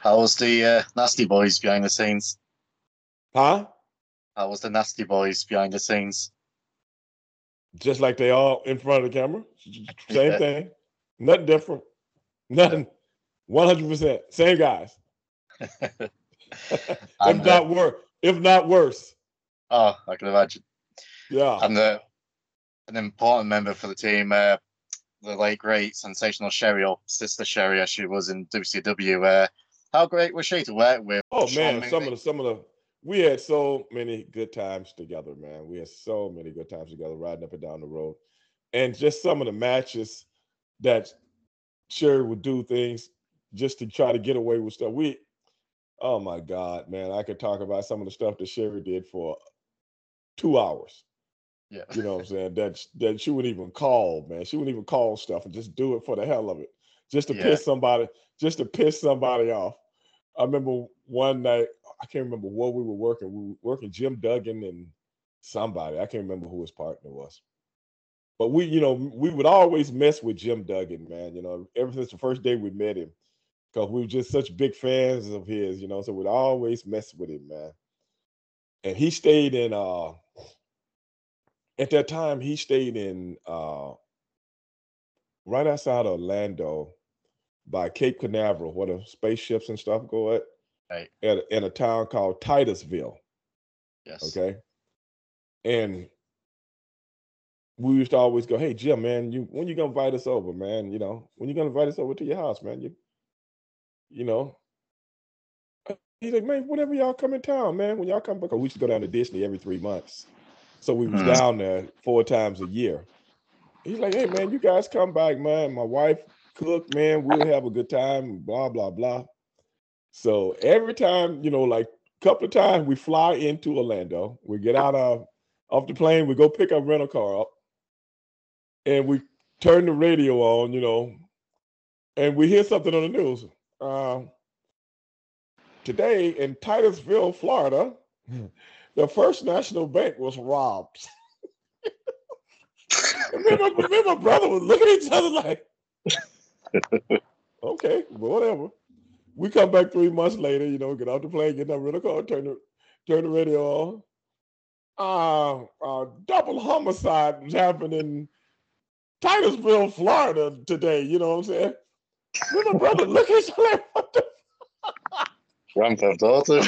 How was the uh, Nasty Boys behind the scenes? Huh? How was the Nasty Boys behind the scenes? just like they are in front of the camera. Same thing. Nothing different. Nothing. One hundred percent. Same guys. if not worse. If not worse. Oh, I can imagine. Yeah. And the an important member for the team, uh, the late great sensational Sherri or sister Sherri, as she was in WCW. Uh, how great was she to work with? Oh man, some of the some of the we had so many good times together, man. We had so many good times together riding up and down the road. And just some of the matches that Sherri would do things just to try to get away with stuff. We, oh my God, man, I could talk about some of the stuff that Sherri did for two hours. Yeah. You know what I'm saying? That that she wouldn't even call, man. She wouldn't even call stuff and just do it for the hell of it. Just to yeah. piss somebody, just to piss somebody off. I remember one night I can't remember what we were working. We were working Jim Duggan and somebody. I can't remember who his partner was. But we, you know, we would always mess with Jim Duggan, man. You know, ever since the first day we met him, because we were just such big fans of his, you know, so we'd always mess with him, man. And he stayed in uh at that time he stayed in uh right outside Orlando by Cape Canaveral, where the spaceships and stuff go at. Right. At, in a town called Titusville. Yes. Okay. And we used to always go, "Hey Jim, man, you when you gonna invite us over, man? You know, when you gonna invite us over to your house, man? You, you know." He's like, "Man, whenever y'all come in town, man, when y'all come, back, we used to go down to Disney every three months, So we was mm. down there four times a year. He's like, hey man, you guys come back, man. My wife cook, man. We'll have a good time. Blah blah blah. So every time, you know, like a couple of times, we fly into Orlando. We get out of off the plane. We go pick our rental car up, and we turn the radio on. You know, and we hear something on the news. Uh, today in Titusville, Florida, the First National Bank was robbed. me, my, me and my brother was looking at each other like, okay, whatever. We come back three months later, you know, get off the plane, get that rental car, turn the turn the radio on. Uh, uh, double homicide was happening in Titusville, Florida today. You know what I'm saying? Little brother look at each like, what the Grand Theft Auto.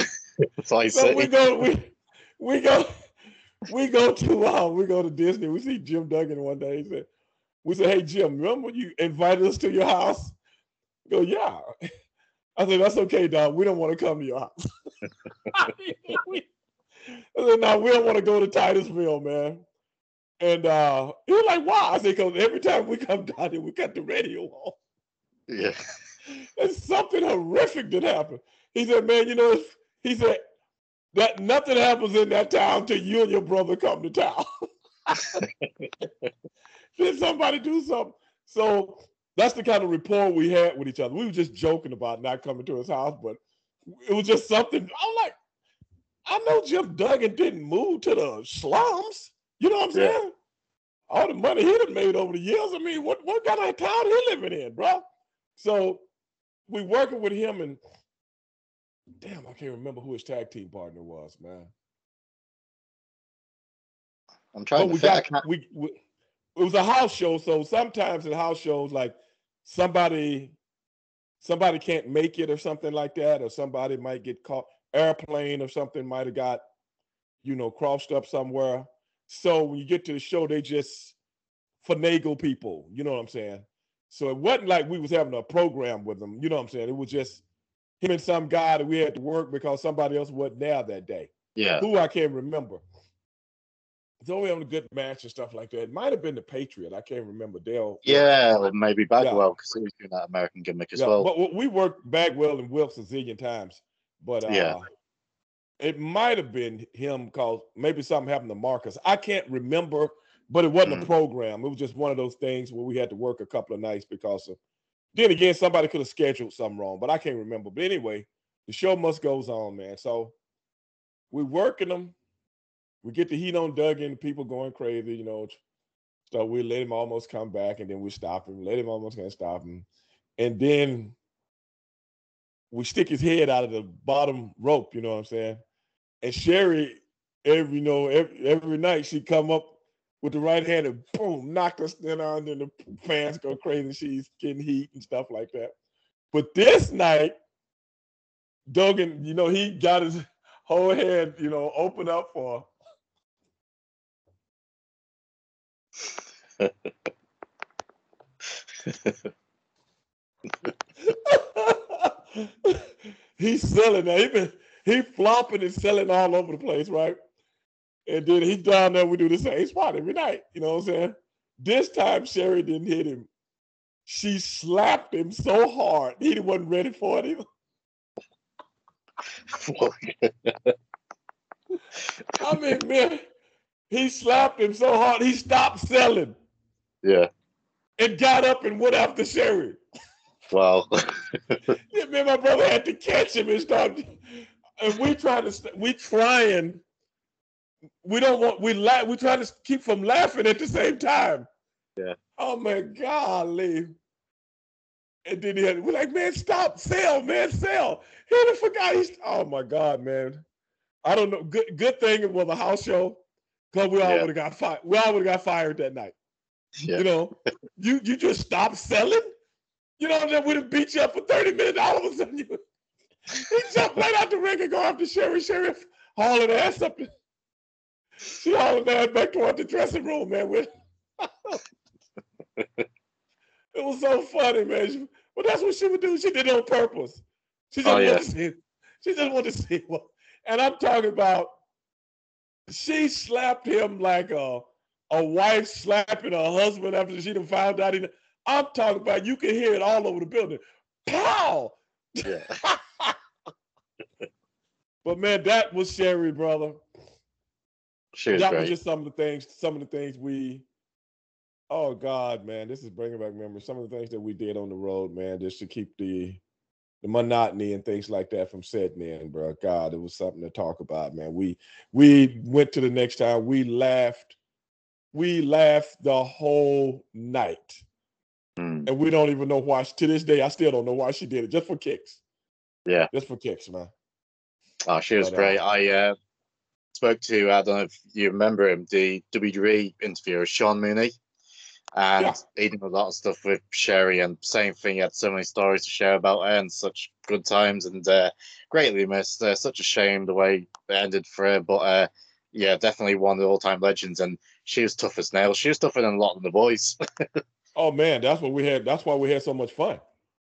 so we go, we we go, we go to uh, we go to Disney. We see Jim Duggan one day. He said, "We said, hey Jim, remember when you invited us to your house?" go, yeah. I said, that's okay, dog. We don't want to come to your house. I said, no, we don't want to go to Titusville, man. And uh, he was like, why? I said, because every time we come down here, we cut the radio on. Yeah. It's something horrific that happened. He said, man, you know, he said, that nothing happens in that town till you and your brother come to town. Did somebody do something? So that's the kind of rapport we had with each other. We were just joking about not coming to his house, but it was just something. I'm like, I know Jim Duggan didn't move to the slums. You know what I'm saying? Yeah. All the money he done made over the years. I mean, what what kind of town he living in, bro? So we working with him and damn, I can't remember who his tag team partner was, man. I'm trying to we got, we, we, it was a house show, so sometimes in house shows, like somebody somebody can't make it or something like that, or somebody might get caught, airplane or something might have got, you know, crossed up somewhere. So when you get to the show, they just finagle people. You know what I'm saying? So it wasn't like we was having a program with them. You know what I'm saying? It was just him and some guy that we had to work because somebody else wasn't there that day. Yeah. Who I can't remember. So we having a good match and stuff like that. It might have been the Patriot. I can't remember. Del. Yeah, maybe Bagwell because yeah. he was doing that American gimmick as yeah, well. But we worked Bagwell and Wilkes a zillion times. But uh, yeah. It might have been him because maybe something happened to Marcus. I can't remember, but it wasn't mm. a program. It was just one of those things where we had to work a couple of nights because of then again, somebody could have scheduled something wrong, but I can't remember. But anyway, the show must goes on, man. So we're working them. We get the heat on Duggan, people going crazy, you know. So we let him almost come back, and then we stop him. Let him almost can't stop him, and then we stick his head out of the bottom rope. You know what I'm saying? And Sherri, every you know, every, every night she come up with the right hand and boom, knock us down, and then the fans go crazy. She's getting heat and stuff like that. But this night, Duggan, you know, he got his whole head, you know, open up for He's selling now. He been he flopping and selling all over the place, right? And then he's down there, we do the same spot every night. You know what I'm saying? This time Sherri didn't hit him. She slapped him so hard, he wasn't ready for it either. I mean, man, he slapped him so hard he stopped selling. Yeah. And got up and went after Sherri. Wow. yeah, man, my brother had to catch him and start. And we try to we trying we don't want we laugh we try to keep from laughing at the same time. Yeah. Oh my golly. And then he had, we're like, man, stop, sell, man, sell. He done forgot he's oh my God, man. I don't know. Good good thing it was a house show. Cause we all yeah. would have got fired. We all would have got fired that night. Yeah. You know, you you just stop selling. You know, that would have beat you up for 30 minutes. All of a sudden, you he jumped right out the ring and go after Sherry. Sherri hauling ass up. She hauling ass back toward the dressing room, man. With it was so funny, man. She, but that's what she would do. She did it on purpose. She just oh, yeah. wanted to see. She just wanted to see what. And I'm talking about she slapped him like a a wife slapping her husband after she done found out. He, I'm talking about you can hear it all over the building. Pow! Yeah. but man, that was Sherri, brother. She was that great. was just some of the things, some of the things we. Oh God, man, this is bringing back memories. Some of the things that we did on the road, man, just to keep the the monotony and things like that from setting in, bro. God, it was something to talk about, man. We we went to the next time. We laughed. We laughed the whole night, Mm. and we don't even know why. To this day, I still don't know why she did it. Just for kicks. Yeah. Just for kicks, man. Oh, she was But, uh, great. I uh, spoke to, I don't know if you remember him, the WWE interviewer, Sean Mooney. And Yeah. he did a lot of stuff with Sherri. and same thing. He had so many stories to share about her and such good times, and uh, greatly missed. Uh, such a shame the way it ended for her, but uh, yeah, definitely one of the all-time legends. And she was tough as nails. She was tougher than a lot of the boys. Oh man, that's what we had. That's why we had so much fun.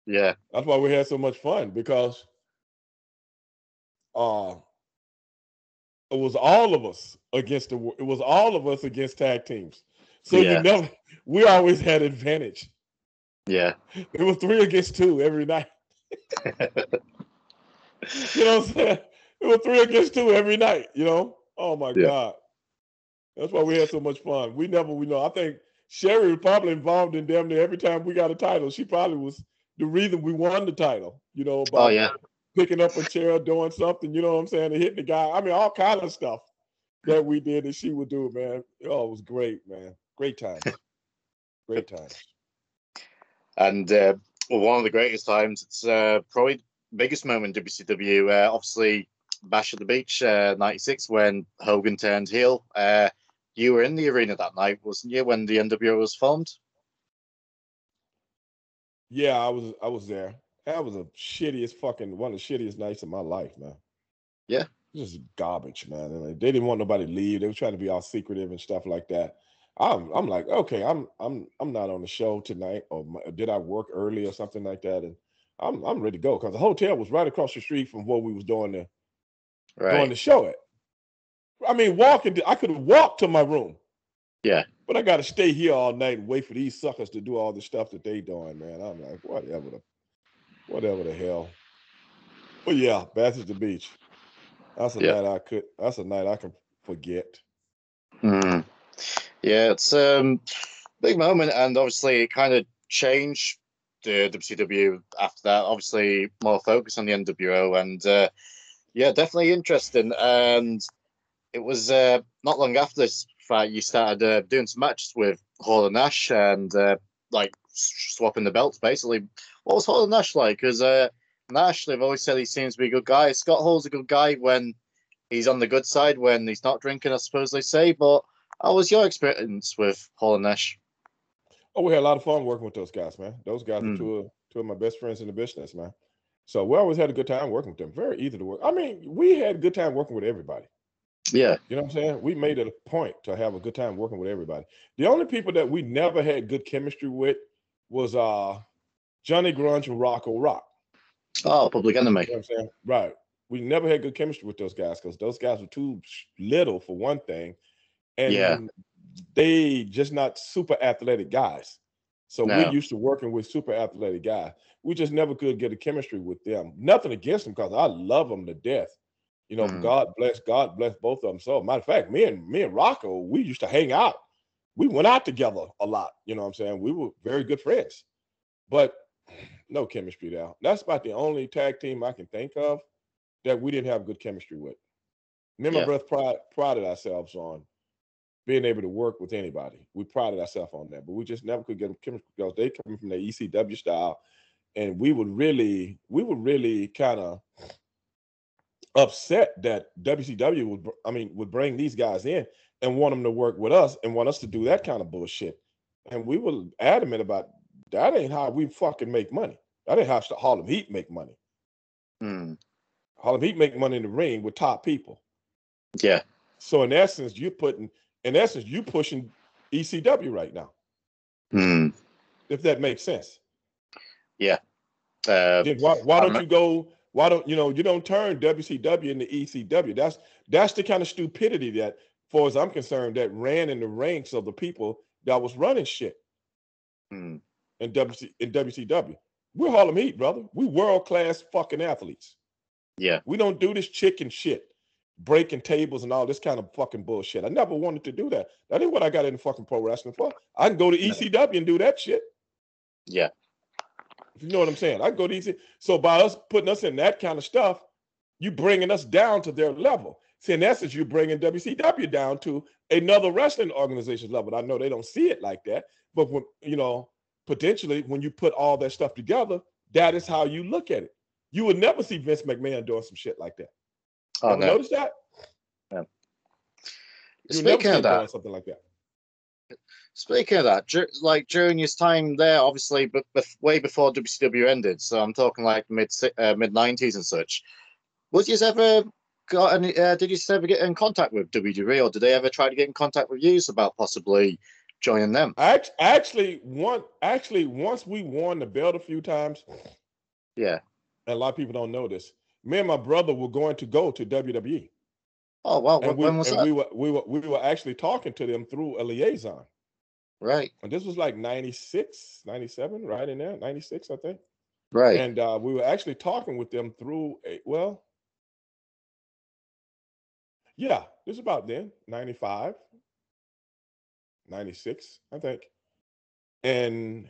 yeah, That's why we had so much fun because uh it was all of us against the it was all of us against tag teams. So Yeah. you know, we always had advantage. yeah, It was three against two every night. You know what I'm saying? It was three against two every night, you know? Oh my Yeah. God. That's why we had so much fun. We never we know. I think Sherri was probably involved in damn near every time we got a title. She probably was the reason we won the title, you know, by oh yeah, picking up a chair, doing something, you know what I'm saying, and hitting the guy. I mean, all kind of stuff that we did that she would do, man. Oh, it was great, man. Great times. Great times. and uh, one of the greatest times. It's uh, probably the biggest moment in WCW. Uh, obviously, Bash at the Beach '96 when Hogan turned heel. Uh, you were in the arena that night, wasn't you? When the NWO was formed. Yeah, I was I was there. That was a shittiest fucking one of the shittiest nights of my life, man. Yeah. Just garbage, man. And like, they didn't want nobody to leave. They were trying to be all secretive and stuff like that. I'm I'm like, okay, I'm I'm I'm not on the show tonight, or my, did I work early or something like that? And I'm I'm ready to go because the hotel was right across the street from where we was doing the doing the show at. I mean, walking, I could walk to my room. Yeah. But I got to stay here all night and wait for these suckers to do all the stuff that they doing, man. I'm like, whatever the, whatever the hell. But yeah, the beach. That's a Yeah. night I could. That's a night I can forget. Mm. Yeah, it's um big moment, and obviously it kind of changed the WCW after that. Obviously, more focus on the NWO, and uh, yeah, definitely interesting. And it was uh, not long after this fight you started uh, doing some matches with Hall and Nash, and uh, like swapping the belts. Basically, what was Hall and Nash like? Because uh, Nash, they've always said he seems to be a good guy. Scott Hall's a good guy when he's on the good side, when he's not drinking, I suppose they say, but. How was your experience with Hall and Nash? Oh, we had a lot of fun working with those guys, man. Those guys Mm. are two of two of my best friends in the business, man. So we always had a good time working with them. Very easy to work. I mean, we had a good time working with everybody. Yeah, You know what I'm saying? We made it a point to have a good time working with everybody. The only people that we never had good chemistry with was uh Johnny Grunge and Rocco Rock. Oh, Public Enemy. You know what I'm saying? Right. We never had good chemistry with those guys because those guys were too little for one thing, and Yeah. they just not super athletic guys. So No. we're used to working with super athletic guys. We just never could get a chemistry with them. Nothing against them because I love them to death. You know, Mm. God bless, God bless both of them. So matter of fact, me and me and Rocco, we used to hang out. We went out together a lot. You know what I'm saying? We were very good friends, but no chemistry there. That's about the only tag team I can think of that we didn't have good chemistry with. Me and my Yeah. brother pride, prided ourselves on being able to work with anybody. We prided ourselves on that, but we just never could get them chemistry because they come from the ECW style, and we would really, we would really kind of upset that WCW would, I mean, would bring these guys in and want them to work with us and want us to do that kind of bullshit. And we were adamant about that ain't how we fucking make money. That ain't how Harlem Heat make money. Hmm. Harlem Heat make money in the ring with top people. Yeah, So in essence, you're putting, in essence, you pushing ECW right now, Hmm. if that makes sense. Yeah. Uh, Then why, why don't not- you go? Why don't you know you don't turn WCW into ECW? That's that's the kind of stupidity that, far as I'm concerned, that ran in the ranks of the people that was running shit Mm. in WC in WCW. We're Harlem Heat, brother. We world class fucking athletes. Yeah. We don't do this chicken shit, breaking tables and all this kind of fucking bullshit. I never wanted to do that. That ain't what I got into fucking pro wrestling for. I can go to ECW and do that shit. Yeah. You know what I'm saying. I go to ECW. So by us putting us in that kind of stuff, you bringing us down to their level. See, in essence, you're bringing WCW down to another wrestling organization's level. I know they don't see it like that, but when you know, potentially when you put all that stuff together, that is how you look at it. You would never see Vince McMahon doing some shit like that. Oh Ever no. notice that? Yeah. You would never see of that, doing something like that. Speaking of that, dur- like during his time there, obviously, but bef- way before WCW ended, so I'm talking like mid uh, mid '90s and such. Was you ever got any? Uh, did you ever get in contact with WWE, or did they ever try to get in contact with you about possibly joining them? Actually, one actually once we won the belt a few times, Yeah. and a lot of people don't know this. Me and my brother were going to go to WWE. Oh wow. and When, we, when was that? we were we were we were actually talking to them through a liaison. Right. And this was like 96, 97, right in there, 96, I think. Right. And uh, we were actually talking with them through a well, yeah, this is about then, 95, 96, I think. And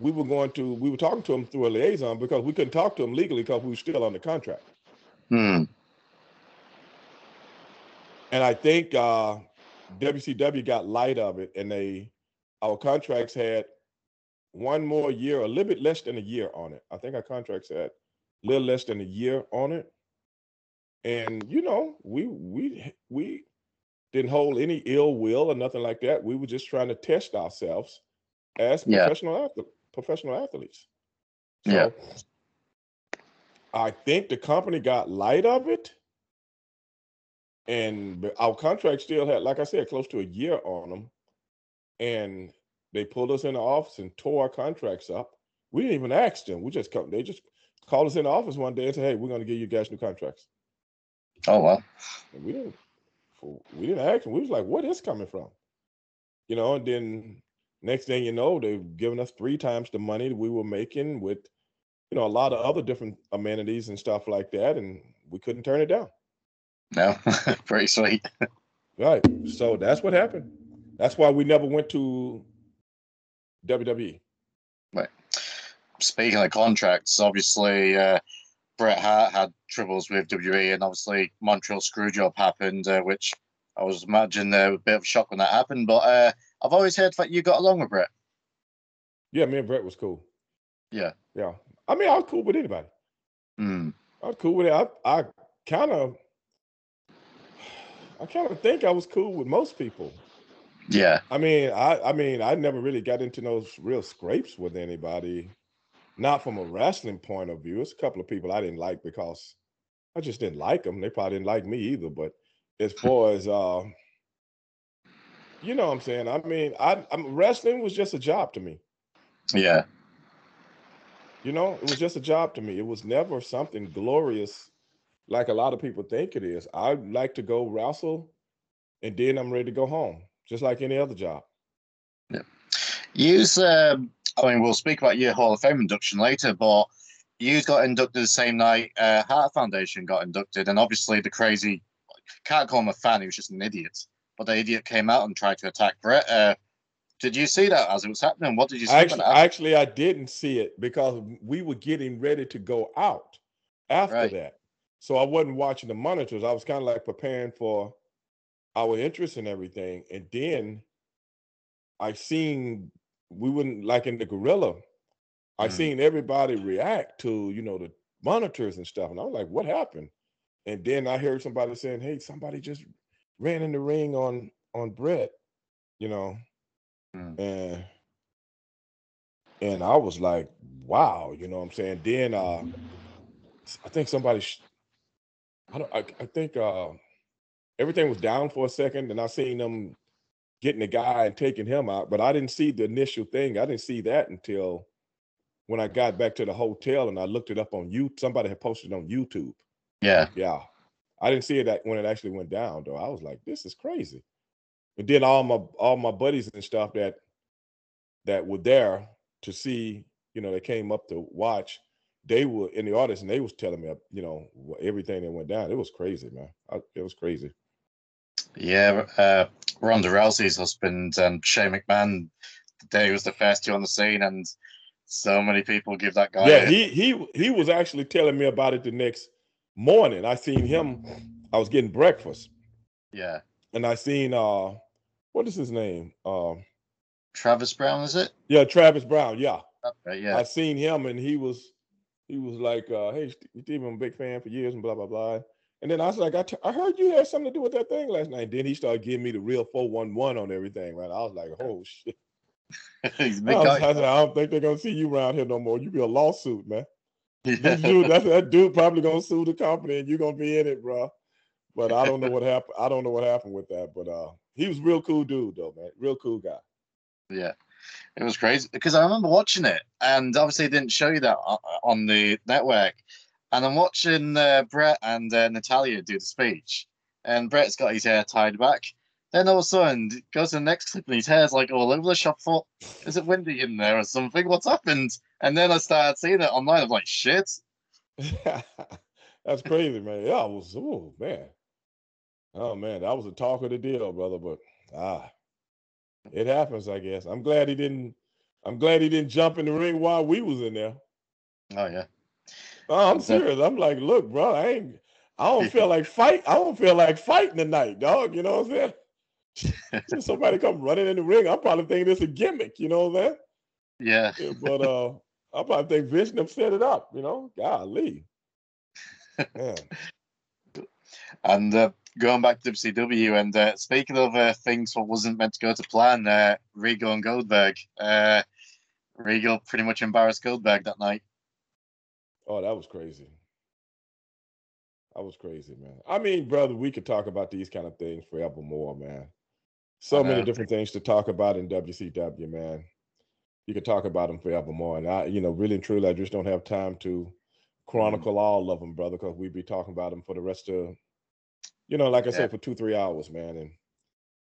we were going to, we were talking to them through a liaison because we couldn't talk to them legally because we were still under contract. Hmm. And I think uh, WCW got light of it, and they our contracts had one more year, a little bit less than a year on it. I think our contracts had a little less than a year on it. And you know, we we we didn't hold any ill will or nothing like that. We were just trying to test ourselves as Yeah. professional athlete, professional athletes. So Yeah. I think the company got light of it and but our contract still had, like I said, close to a year on them. And they pulled us in the office and tore our contracts up. We didn't even ask them. We just come, they just called us in the office one day and said, "Hey, we're going to give you guys new contracts." Oh well. And we didn't, we didn't ask them. We was like, "What is coming from?" You know. And then next thing you know, they've given us three times the money that we were making with, you know, a lot of other different amenities and stuff like that, and we couldn't turn it down. No. Pretty sweet. Right. So that's what happened. That's why we never went to. WWE. Speaking of contracts, obviously uh, Bret Hart had troubles with WWE, and obviously Montreal Screwjob happened, uh, which I was imagining uh, a bit of a shock when that happened. But uh, I've always heard that you got along with Bret. Yeah, me and Bret was cool. Yeah. Yeah. I mean, I was cool with anybody. Hmm. I was cool with it. I, I kind of, I kind of think I was cool with most people. Yeah. I mean, I, I mean, I never really got into those real scrapes with anybody. Not from a wrestling point of view. It's a couple of people I didn't like because I just didn't like them. They probably didn't like me either. But as far as uh, you know, what I'm saying. I mean, I, I'm wrestling was just a job to me. Yeah. You know, it was just a job to me. It was never something glorious like a lot of people think it is. I like to go wrestle and then I'm ready to go home, just like any other job. Yeah. Use. Um, I mean, we'll speak about your Hall of Fame induction later, but you got inducted the same night uh, Heart Foundation got inducted, and obviously the crazy can't call him a fan; he was just an idiot. But the idiot came out and tried to attack Bret. Uh, did you see that as it was happening? What did you see? Actually, actually, I didn't see it because we were getting ready to go out after Right. that. So I wasn't watching the monitors. I was kind of like preparing for our interest and everything. And then I seen we wouldn't like in the gorilla. I Mhm. seen everybody react to you know the monitors and stuff, and I was like, "What happened?" And then I heard somebody saying, "Hey, somebody just ran in the ring on on Bret," you know, Mm. and and I was like, "Wow," you know what I'm saying. Then uh, I think somebody, sh- I don't, I, I think uh, everything was down for a second, and I seen them getting the guy and taking him out, but I didn't see the initial thing. I didn't see that until when I got back to the hotel and I looked it up on you, somebody had posted on YouTube. Yeah. Yeah. I didn't see it that when it actually went down though. I was like, this is crazy. And then all my all my buddies and stuff that that were there to see, you know, they came up to watch. They were in the audience and they was telling me, you know, everything that went down. It was crazy, man. I, it was crazy. Yeah, uh, Ronda Rousey's husband and Shane McMahon, the day was the first two on the scene, and so many people give that guy. Yeah, he he he was actually telling me about it the next morning. I seen him. I was getting breakfast, yeah. and I seen uh, what is his name? Um, Travis Browne, is it? yeah, Travis Browne. Yeah, Okay, yeah. I seen him, and he was he was like, uh, "Hey, Steve, I'm a big fan for years," and blah blah blah. And then I was like, I, t- I heard you had something to do with that thing last night. And Then he started giving me the real 411 on everything, right? I was like, oh shit. I, was-. I said, I don't think they're gonna see you around here no more. You be a lawsuit, man. Yeah. dude, that, that dude probably gonna sue the company and you're gonna be in it, bro. But I don't know what happened. I don't know what happened with that. But uh he was real cool dude though, man. Real cool guy. Yeah, it was crazy because I remember watching it, and obviously it didn't show you that on the network. And I'm watching uh, Bret and uh, Natalya do the speech, and Bret's got his hair tied back. Then all of a sudden, goes to the next clip, and his hair's like all over the shop. Thought, is it windy in there or something? What's happened? And then I started seeing it online. I'm like, shit. That's crazy, man. Yeah, I was oh man. Oh man, that was a talk of the deal, brother. But ah, it happens, I guess. I'm glad he didn't I'm glad he didn't jump in the ring while we was in there. Oh yeah, Oh, I'm serious. I'm like, look, bro, I ain't I don't feel like fight. I don't feel like fighting tonight, dog. You know what I'm saying? Somebody come running in the ring. I'm probably thinking it's a gimmick, you know what I'm yeah. saying? Yeah, But uh I probably think them set it up, you know. Golly. Man. And uh, going back to WCW, and uh, speaking of uh, things what wasn't meant to go to plan, uh, Regal and Goldberg. Uh, Regal pretty much embarrassed Goldberg that night. Oh, that was crazy. That was crazy, man. I mean, brother, we could talk about these kind of things forever more, man. So many different things to talk about in WCW, man. You could talk about them forever more. and I, you know, really and truly, I just don't have time to chronicle all of them, brother, because we'd be talking about them for the rest of, you know, like I Yeah. said, for two, three hours, man. And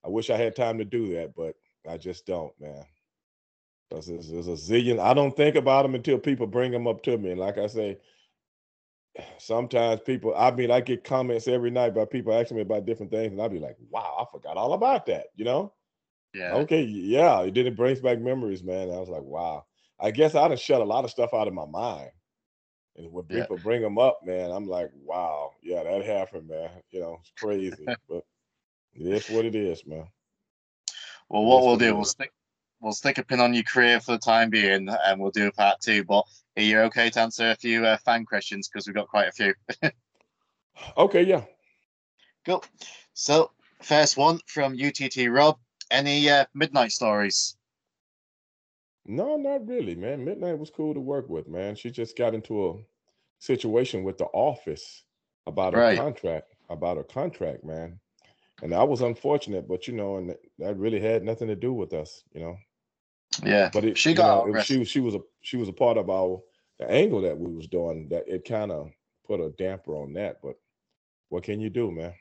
I wish I had time to do that, but I just don't, man. Because there's, there's a zillion. I don't think about them until people bring them up to me. And like I say, sometimes people, I mean, I get comments every night by people asking me about different things, and I'll be like, wow, I forgot all about that, you know? Yeah. Okay, yeah. It did. It brings back memories, man. I was like, wow. I guess I done shut a lot of stuff out of my mind. And when Yeah. people bring them up, man, I'm like, wow, yeah, that happened, man. You know, it's crazy. but it is what it is, man. Well, what we'll do, we'll stick, we'll stick a pin on your career for the time being, and we'll do a part two. But are you okay to answer a few uh, fan questions because we've got quite a few? Okay, yeah. Cool. So, first one from UTT Rob. Any uh, midnight stories? No, not really, man. Midnight was cool to work with, man. She just got into a situation with the office about her Right. contract, about her contract, man. And that was unfortunate, but you know, and that- that really had nothing to do with us, you know. Yeah, But it, she you got know, it was- she was she was a she was a part of our the angle that we was doing. That it kind of put a damper on that. But what can you do, man?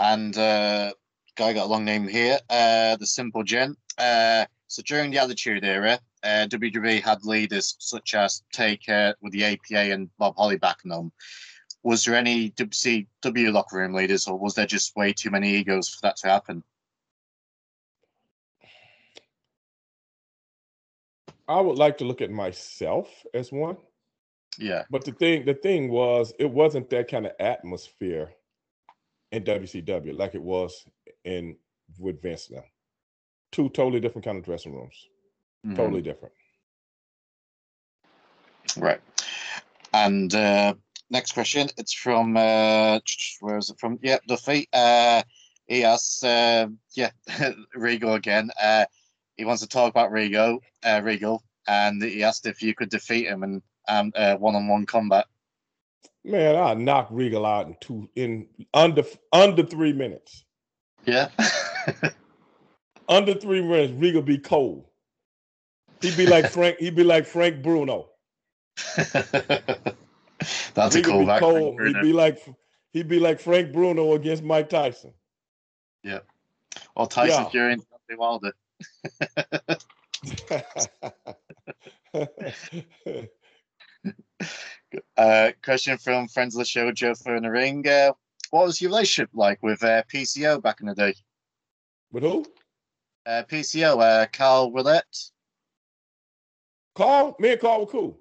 and uh, guy got a long name here. Uh, the Simple Gen. Uh, so during the Attitude Era, uh, WWE had leaders such as Taker with the APA and Bob Holly backing them. Was there any WCW locker room leaders, or was there just way too many egos for that to happen? I would like to look at myself as one. Yeah, But the thing, the thing was, it wasn't that kind of atmosphere in WCW like it was in with Vince now. Two totally different kind of dressing rooms. Mhm. Totally different. right. And uh, next question, it's from uh, where is it from? Yeah, Duffy. Uh, he asks, uh, yeah, Regal again. Uh, he wants to talk about Regal, uh, Regal, and he asked if you could defeat him in um, uh, one-on-one combat. Man, I knocked Regal out in two in under under three minutes. Yeah, Under three minutes, Regal be cold. He'd be like Frank. He'd be like Frank Bruno. That's he a cool back. He'd be like he'd be like Frank Bruno against Mike Tyson. Yeah. Or Tyson yeah. Fury and Wilder. uh, question from friends of the show, Joe in the ring. Uh, what was your relationship like with uh, PCO back in the day? With who? Uh, PCO, uh, Carl Ouellet. Carl, me and Carl were cool.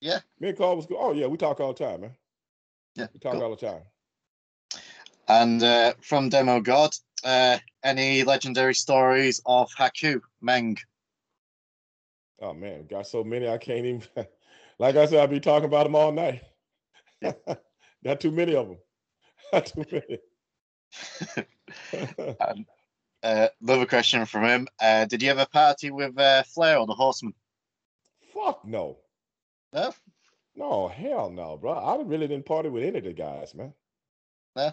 Yeah. Me and Carl was cool. Oh yeah, we talk all the time, man. Yeah. We talk cool. all the time. And uh, from Demo God, uh, any legendary stories of Haku Meng? Oh man, got so many I can't even. like I said, I'll be talking about them all night. Yeah. got too many of them. Got too many. and, uh, another question from him. Uh, did you ever party with uh, Flair or the Horseman? Fuck no. No? No, hell no, bro. I really didn't party with any of the guys, man. No?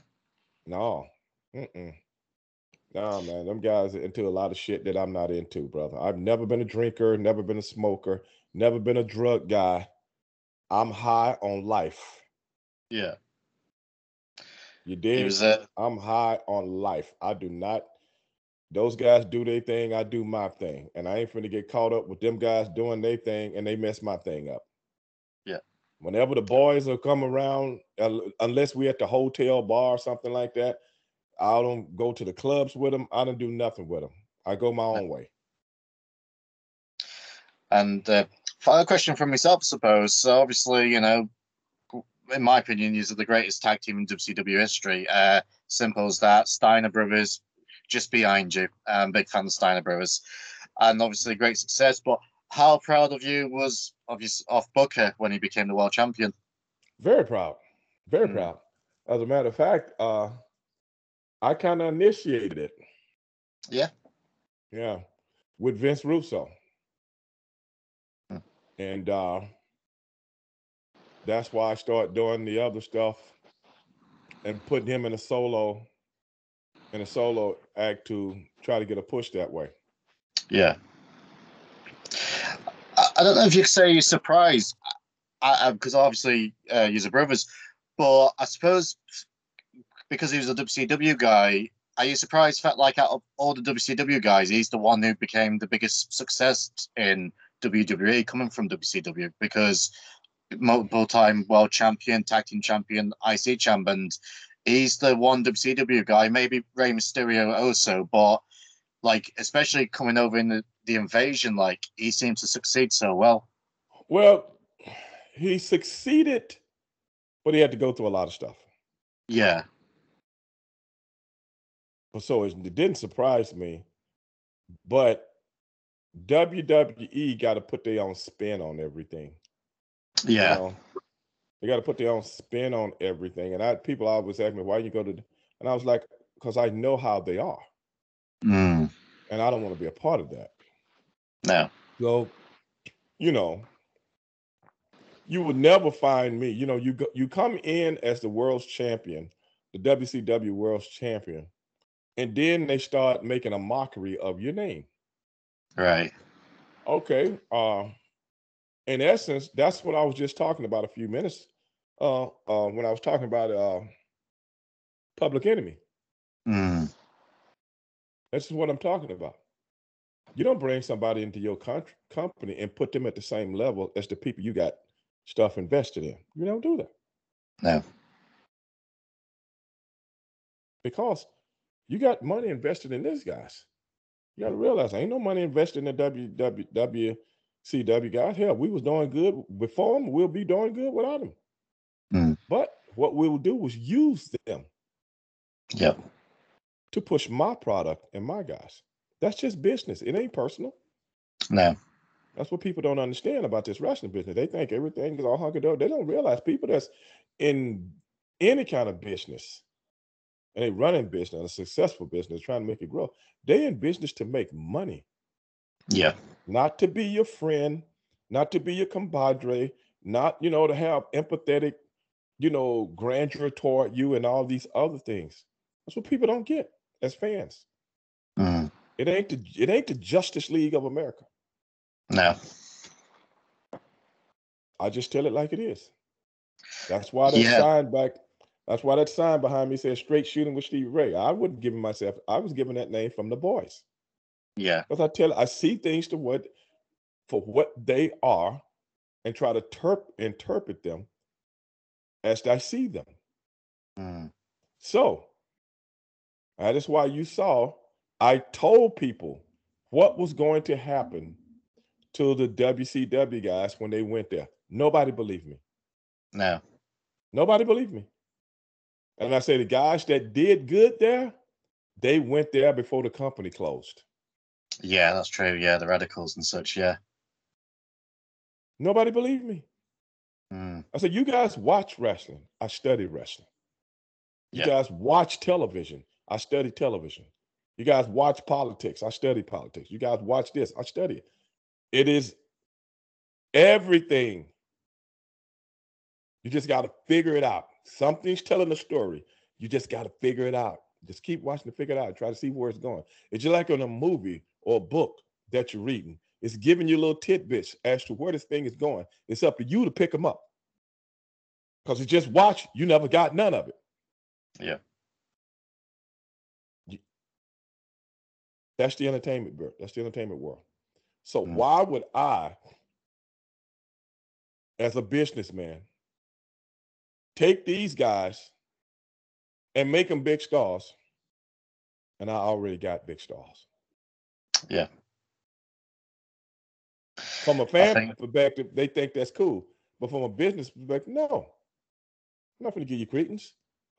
No. Mm-mm. No, man. Them guys are into a lot of shit that I'm not into, brother. I've never been a drinker, never been a smoker, never been a drug guy. I'm high on life. Yeah. You did. Uh... I'm high on life. I do not those guys do their thing, I do my thing. And I ain't finna get caught up with them guys doing their thing and they mess my thing up. Yeah. Whenever the boys will come around, uh, unless we at the hotel bar or something like that, I don't go to the clubs with them. I don't do nothing with them. I go my own way. And uh, final question from myself, I suppose. So obviously, you know, in my opinion, these are the greatest tag team in WCW history. Uh, simple as that. Steiner brothers, just behind you. Um, big fan of Steiner Brothers, and obviously great success. But how proud of you was obviously off Booker when he became the world champion? Very proud, very mm. proud. As a matter of fact, uh, I kind of initiated it. Yeah, yeah, with Vince Russo, mm. and uh, that's why I started doing the other stuff and putting him in a solo in a solo act to try to get a push that way. Yeah. I, don't know if you could say you're surprised, because obviously uh, you're brothers, but I suppose because he was a WCW guy, are you surprised that like out of all the WCW guys, he's the one who became the biggest success in WWE coming from WCW because multiple time world champion, tag team champion, IC champ, and he's the one WCW guy. Maybe Rey Mysterio also, but like especially coming over in the, the invasion, like he seems to succeed so well. Well, he succeeded, but he had to go through a lot of stuff. Yeah. So it didn't surprise me, but WWE got to put their own spin on everything. Yeah. You know? They got to put their own spin on everything. And I people always ask me, why you go to, and I was like, because I know how they are. Mm. And I don't want to be a part of that. No. So, you know, you would never find me. You know, you go, you come in as the world's champion, the WCW world's champion, and then they start making a mockery of your name. Right. Okay. Uh, in essence, that's what I was just talking about a few minutes uh, uh, when I was talking about uh, Public Enemy. Mm. This is what I'm talking about. You don't bring somebody into your con- company and put them at the same level as the people you got stuff invested in. You don't do that. No. Because you got money invested in these guys. You got to realize ain't no money invested in the WWW CW guys. Hell, we was doing good before them. We'll be doing good without them. Mm. But what we will do is use them. Yep. To push my product and my guys. That's just business. It ain't personal. No. That's what people don't understand about this wrestling business. They think everything is all hunky dory. They don't realize people that's in any kind of business and they running business, a successful business, trying to make it grow. They in business to make money. Yeah. Not to be your friend, not to be your compadre, not, you know, to have empathetic, you know, grandeur toward you and all these other things. That's what people don't get as fans. Mm. It ain't the it ain't the Justice League of America. No. I just tell it like it is. That's why that Yeah. sign back. That's why that sign behind me says "Straight Shooting with Steve Ray." I wouldn't give myself. I was given that name from the boys Yeah. because I tell. I see things to what for what they are, and try to terp, interpret them as I see them. Mm. So that is why you saw I told people what was going to happen to the WCW guys when they went there. Nobody believed me. No. Nobody believed me. And I say the guys that did good there, they went there before the company closed. Yeah, that's true. Yeah, the Radicalz and such. Yeah. Nobody believed me. Mm. I said, you guys watch wrestling. I study wrestling. You Yeah. guys watch television. I study television. You guys watch politics. I study politics. You guys watch this. I study it. It is everything. You just got to figure it out. Something's telling a story. You just got to figure it out. Just keep watching to figure it out. Try to see where it's going. It's just like in a movie or a book that you're reading. It's giving you a little tidbits as to where this thing is going. It's up to you to pick them up. Because you just watch, you never got none of it. Yeah. That's the entertainment, bro. That's the entertainment world. So Mm. why would I, as a businessman, take these guys and make them big stars? And I already got big stars. Yeah. From a fan think- perspective, they think that's cool. But from a business perspective, no. I'm not going to give you credence.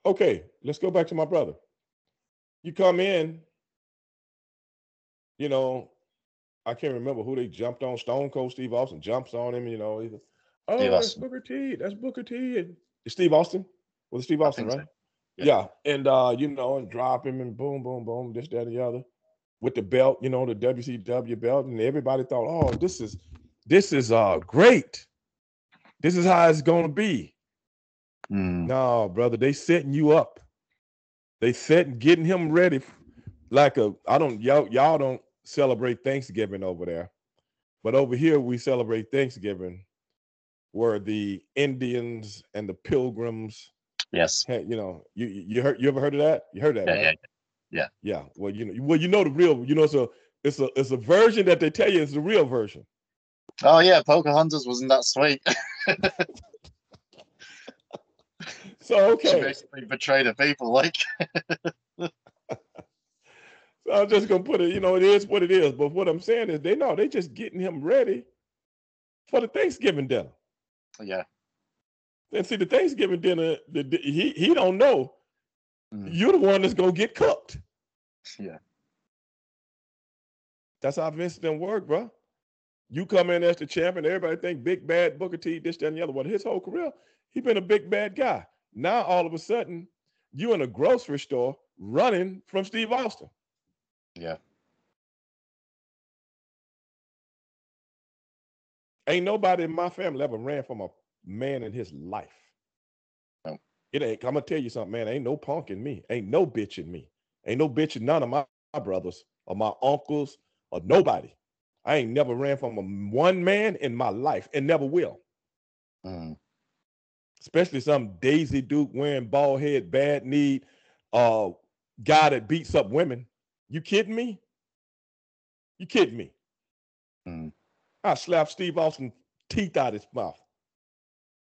Okay, let's go back to my brother. You come in, you know, I can't remember who they jumped on. Stone Cold Steve Austin jumps on him, you know. Oh, Steve that's Austin. Booker T. That's Booker T. And Steve Austin. Was it Steve Austin, think so. right? Yeah. Yeah. And uh, you know, and drop him and boom, boom, boom, this, that, and the other. With the belt, you know, the WCW belt. And everybody thought, oh, this is this is uh great. This is how it's gonna be. Mm. No, brother, they setting you up. They setting getting him ready like a I don't y'all y'all don't celebrate Thanksgiving over there. But over here we celebrate Thanksgiving where the Indians and the pilgrims Yes. had, you know, you you you heard you ever heard of that? You heard that, Yeah, right? yeah. Yeah. Yeah. Well, you know, well, you know the real, you know, so it's a it's a version that they tell you is the real version. Oh yeah, Pocahontas wasn't that sweet. So she okay. basically betrayed her people. Like, So I'm just gonna put it, you know, it is what it is. But what I'm saying is they know they just getting him ready for the Thanksgiving dinner. yeah, And see, the Thanksgiving dinner, the, the- he he don't know Mm. you're the one that's gonna get cooked. yeah, That's how Vince done work, bro. You come in as the champion, everybody think big bad Booker T, this, that, and the other one. His whole career, he been a big bad guy. Now all of a sudden, you in a grocery store running from Steve Austin. yeah. Ain't nobody in my family ever ran from a man in his life. It ain't. I'm gonna tell you something, man. Ain't no punk in me. Ain't no bitch in me. Ain't no bitch in none of my, my brothers or my uncles or nobody. I ain't never ran from a one man in my life and never will. Mm. Especially some Daisy Duke wearing bald head, bad knee, uh, guy that beats up women. You kidding me? You kidding me? Mm. I slapped Steve Austin teeth out his mouth.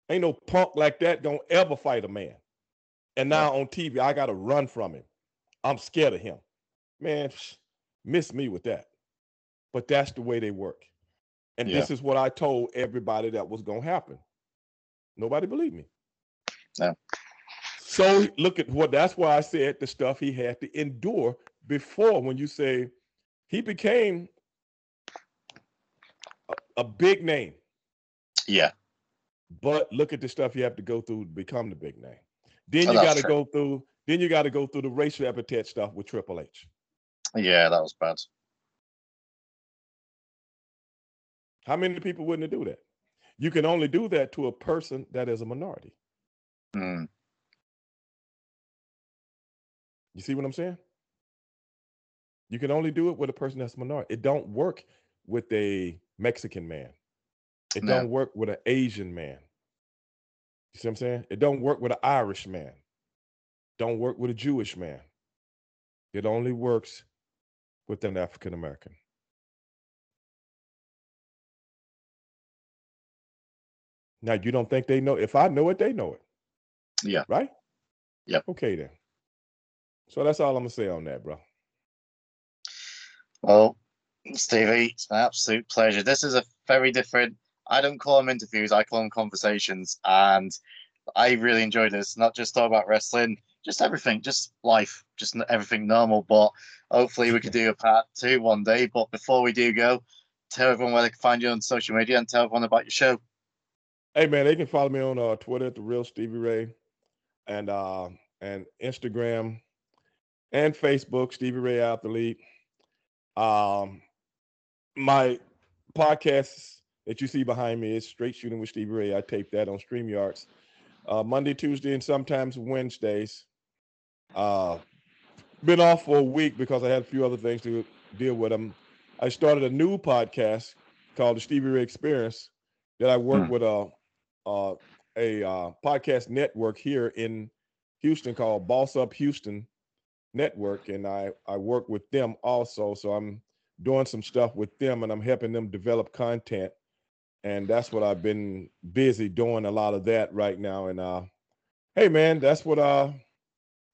Ain't no punk like that gonna ever fight a man. And now on TV, I gotta run from him. I'm scared of him. Man, psh, miss me with that. But that's the way they work. And this is what I told everybody that was gonna happen. Nobody believed me. No. So look at what that's why I said the stuff he had to endure before when you say he became a, a big name. Yeah, But look at the stuff you have to go through to become the big name. Then Oh, you that's got to go through. Then you got to go through the racial epithet stuff with Triple H. yeah, that was bad. How many people wouldn't do that? You can only do that to a person that is a minority. Mm. You see what I'm saying? You can only do it with a person that's a minority. It don't work with a Mexican man. It no. don't work with an Asian man. You see what I'm saying? It don't work with an Irish man. Don't work with a Jewish man. It only works with an African American. Now you don't think they know? If I know it, they know it. Yeah. Right. Yep. Okay then. So that's all I'm gonna say on that, bro. Well, Stevie, it's an absolute pleasure. This is a very different. I don't call them interviews; I call them conversations, and I really enjoyed this. Not just talk about wrestling, just everything, just life, just everything normal. But hopefully, we could do a part two one day. But before we do go, tell everyone where they can find you on social media and tell everyone about your show. Hey man, they can follow me on uh, Twitter at the real Stevie Ray, and uh, and Instagram, and Facebook Stevie Ray Athlete. Um, my podcasts that you see behind me is Straight Shooting with Stevie Ray. I tape that on StreamYards uh, Monday, Tuesday, and sometimes Wednesdays. Uh, been off for a week because I had a few other things to deal with. Them. I started a new podcast called the Stevie Ray Experience that I work hmm. with a uh, a uh, podcast network here in Houston called Boss Up Houston Network, and I I work with them also. So I'm doing some stuff with them, and I'm helping them develop content, and that's what I've been busy doing a lot of that right now. And uh, hey, man, that's what uh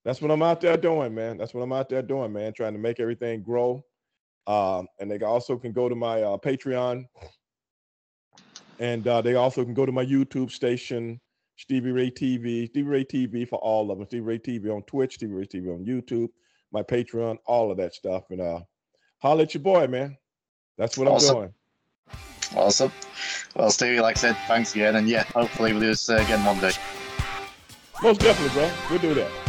that's what I'm out there doing, man. That's what I'm out there doing, man. Trying to make everything grow. Um, and they also can go to my uh, Patreon and uh, they also can go to my YouTube station, Stevie Ray TV, Stevie Ray TV for all of them. Stevie Ray TV on Twitch, Stevie Ray TV on YouTube, my Patreon, all of that stuff. And uh, holler at your boy, man. That's what awesome. I'm doing. Awesome. Well, Stevie, like I said, thanks again. And yeah, hopefully we'll do this uh, again one day. Most definitely, bro. We'll do that.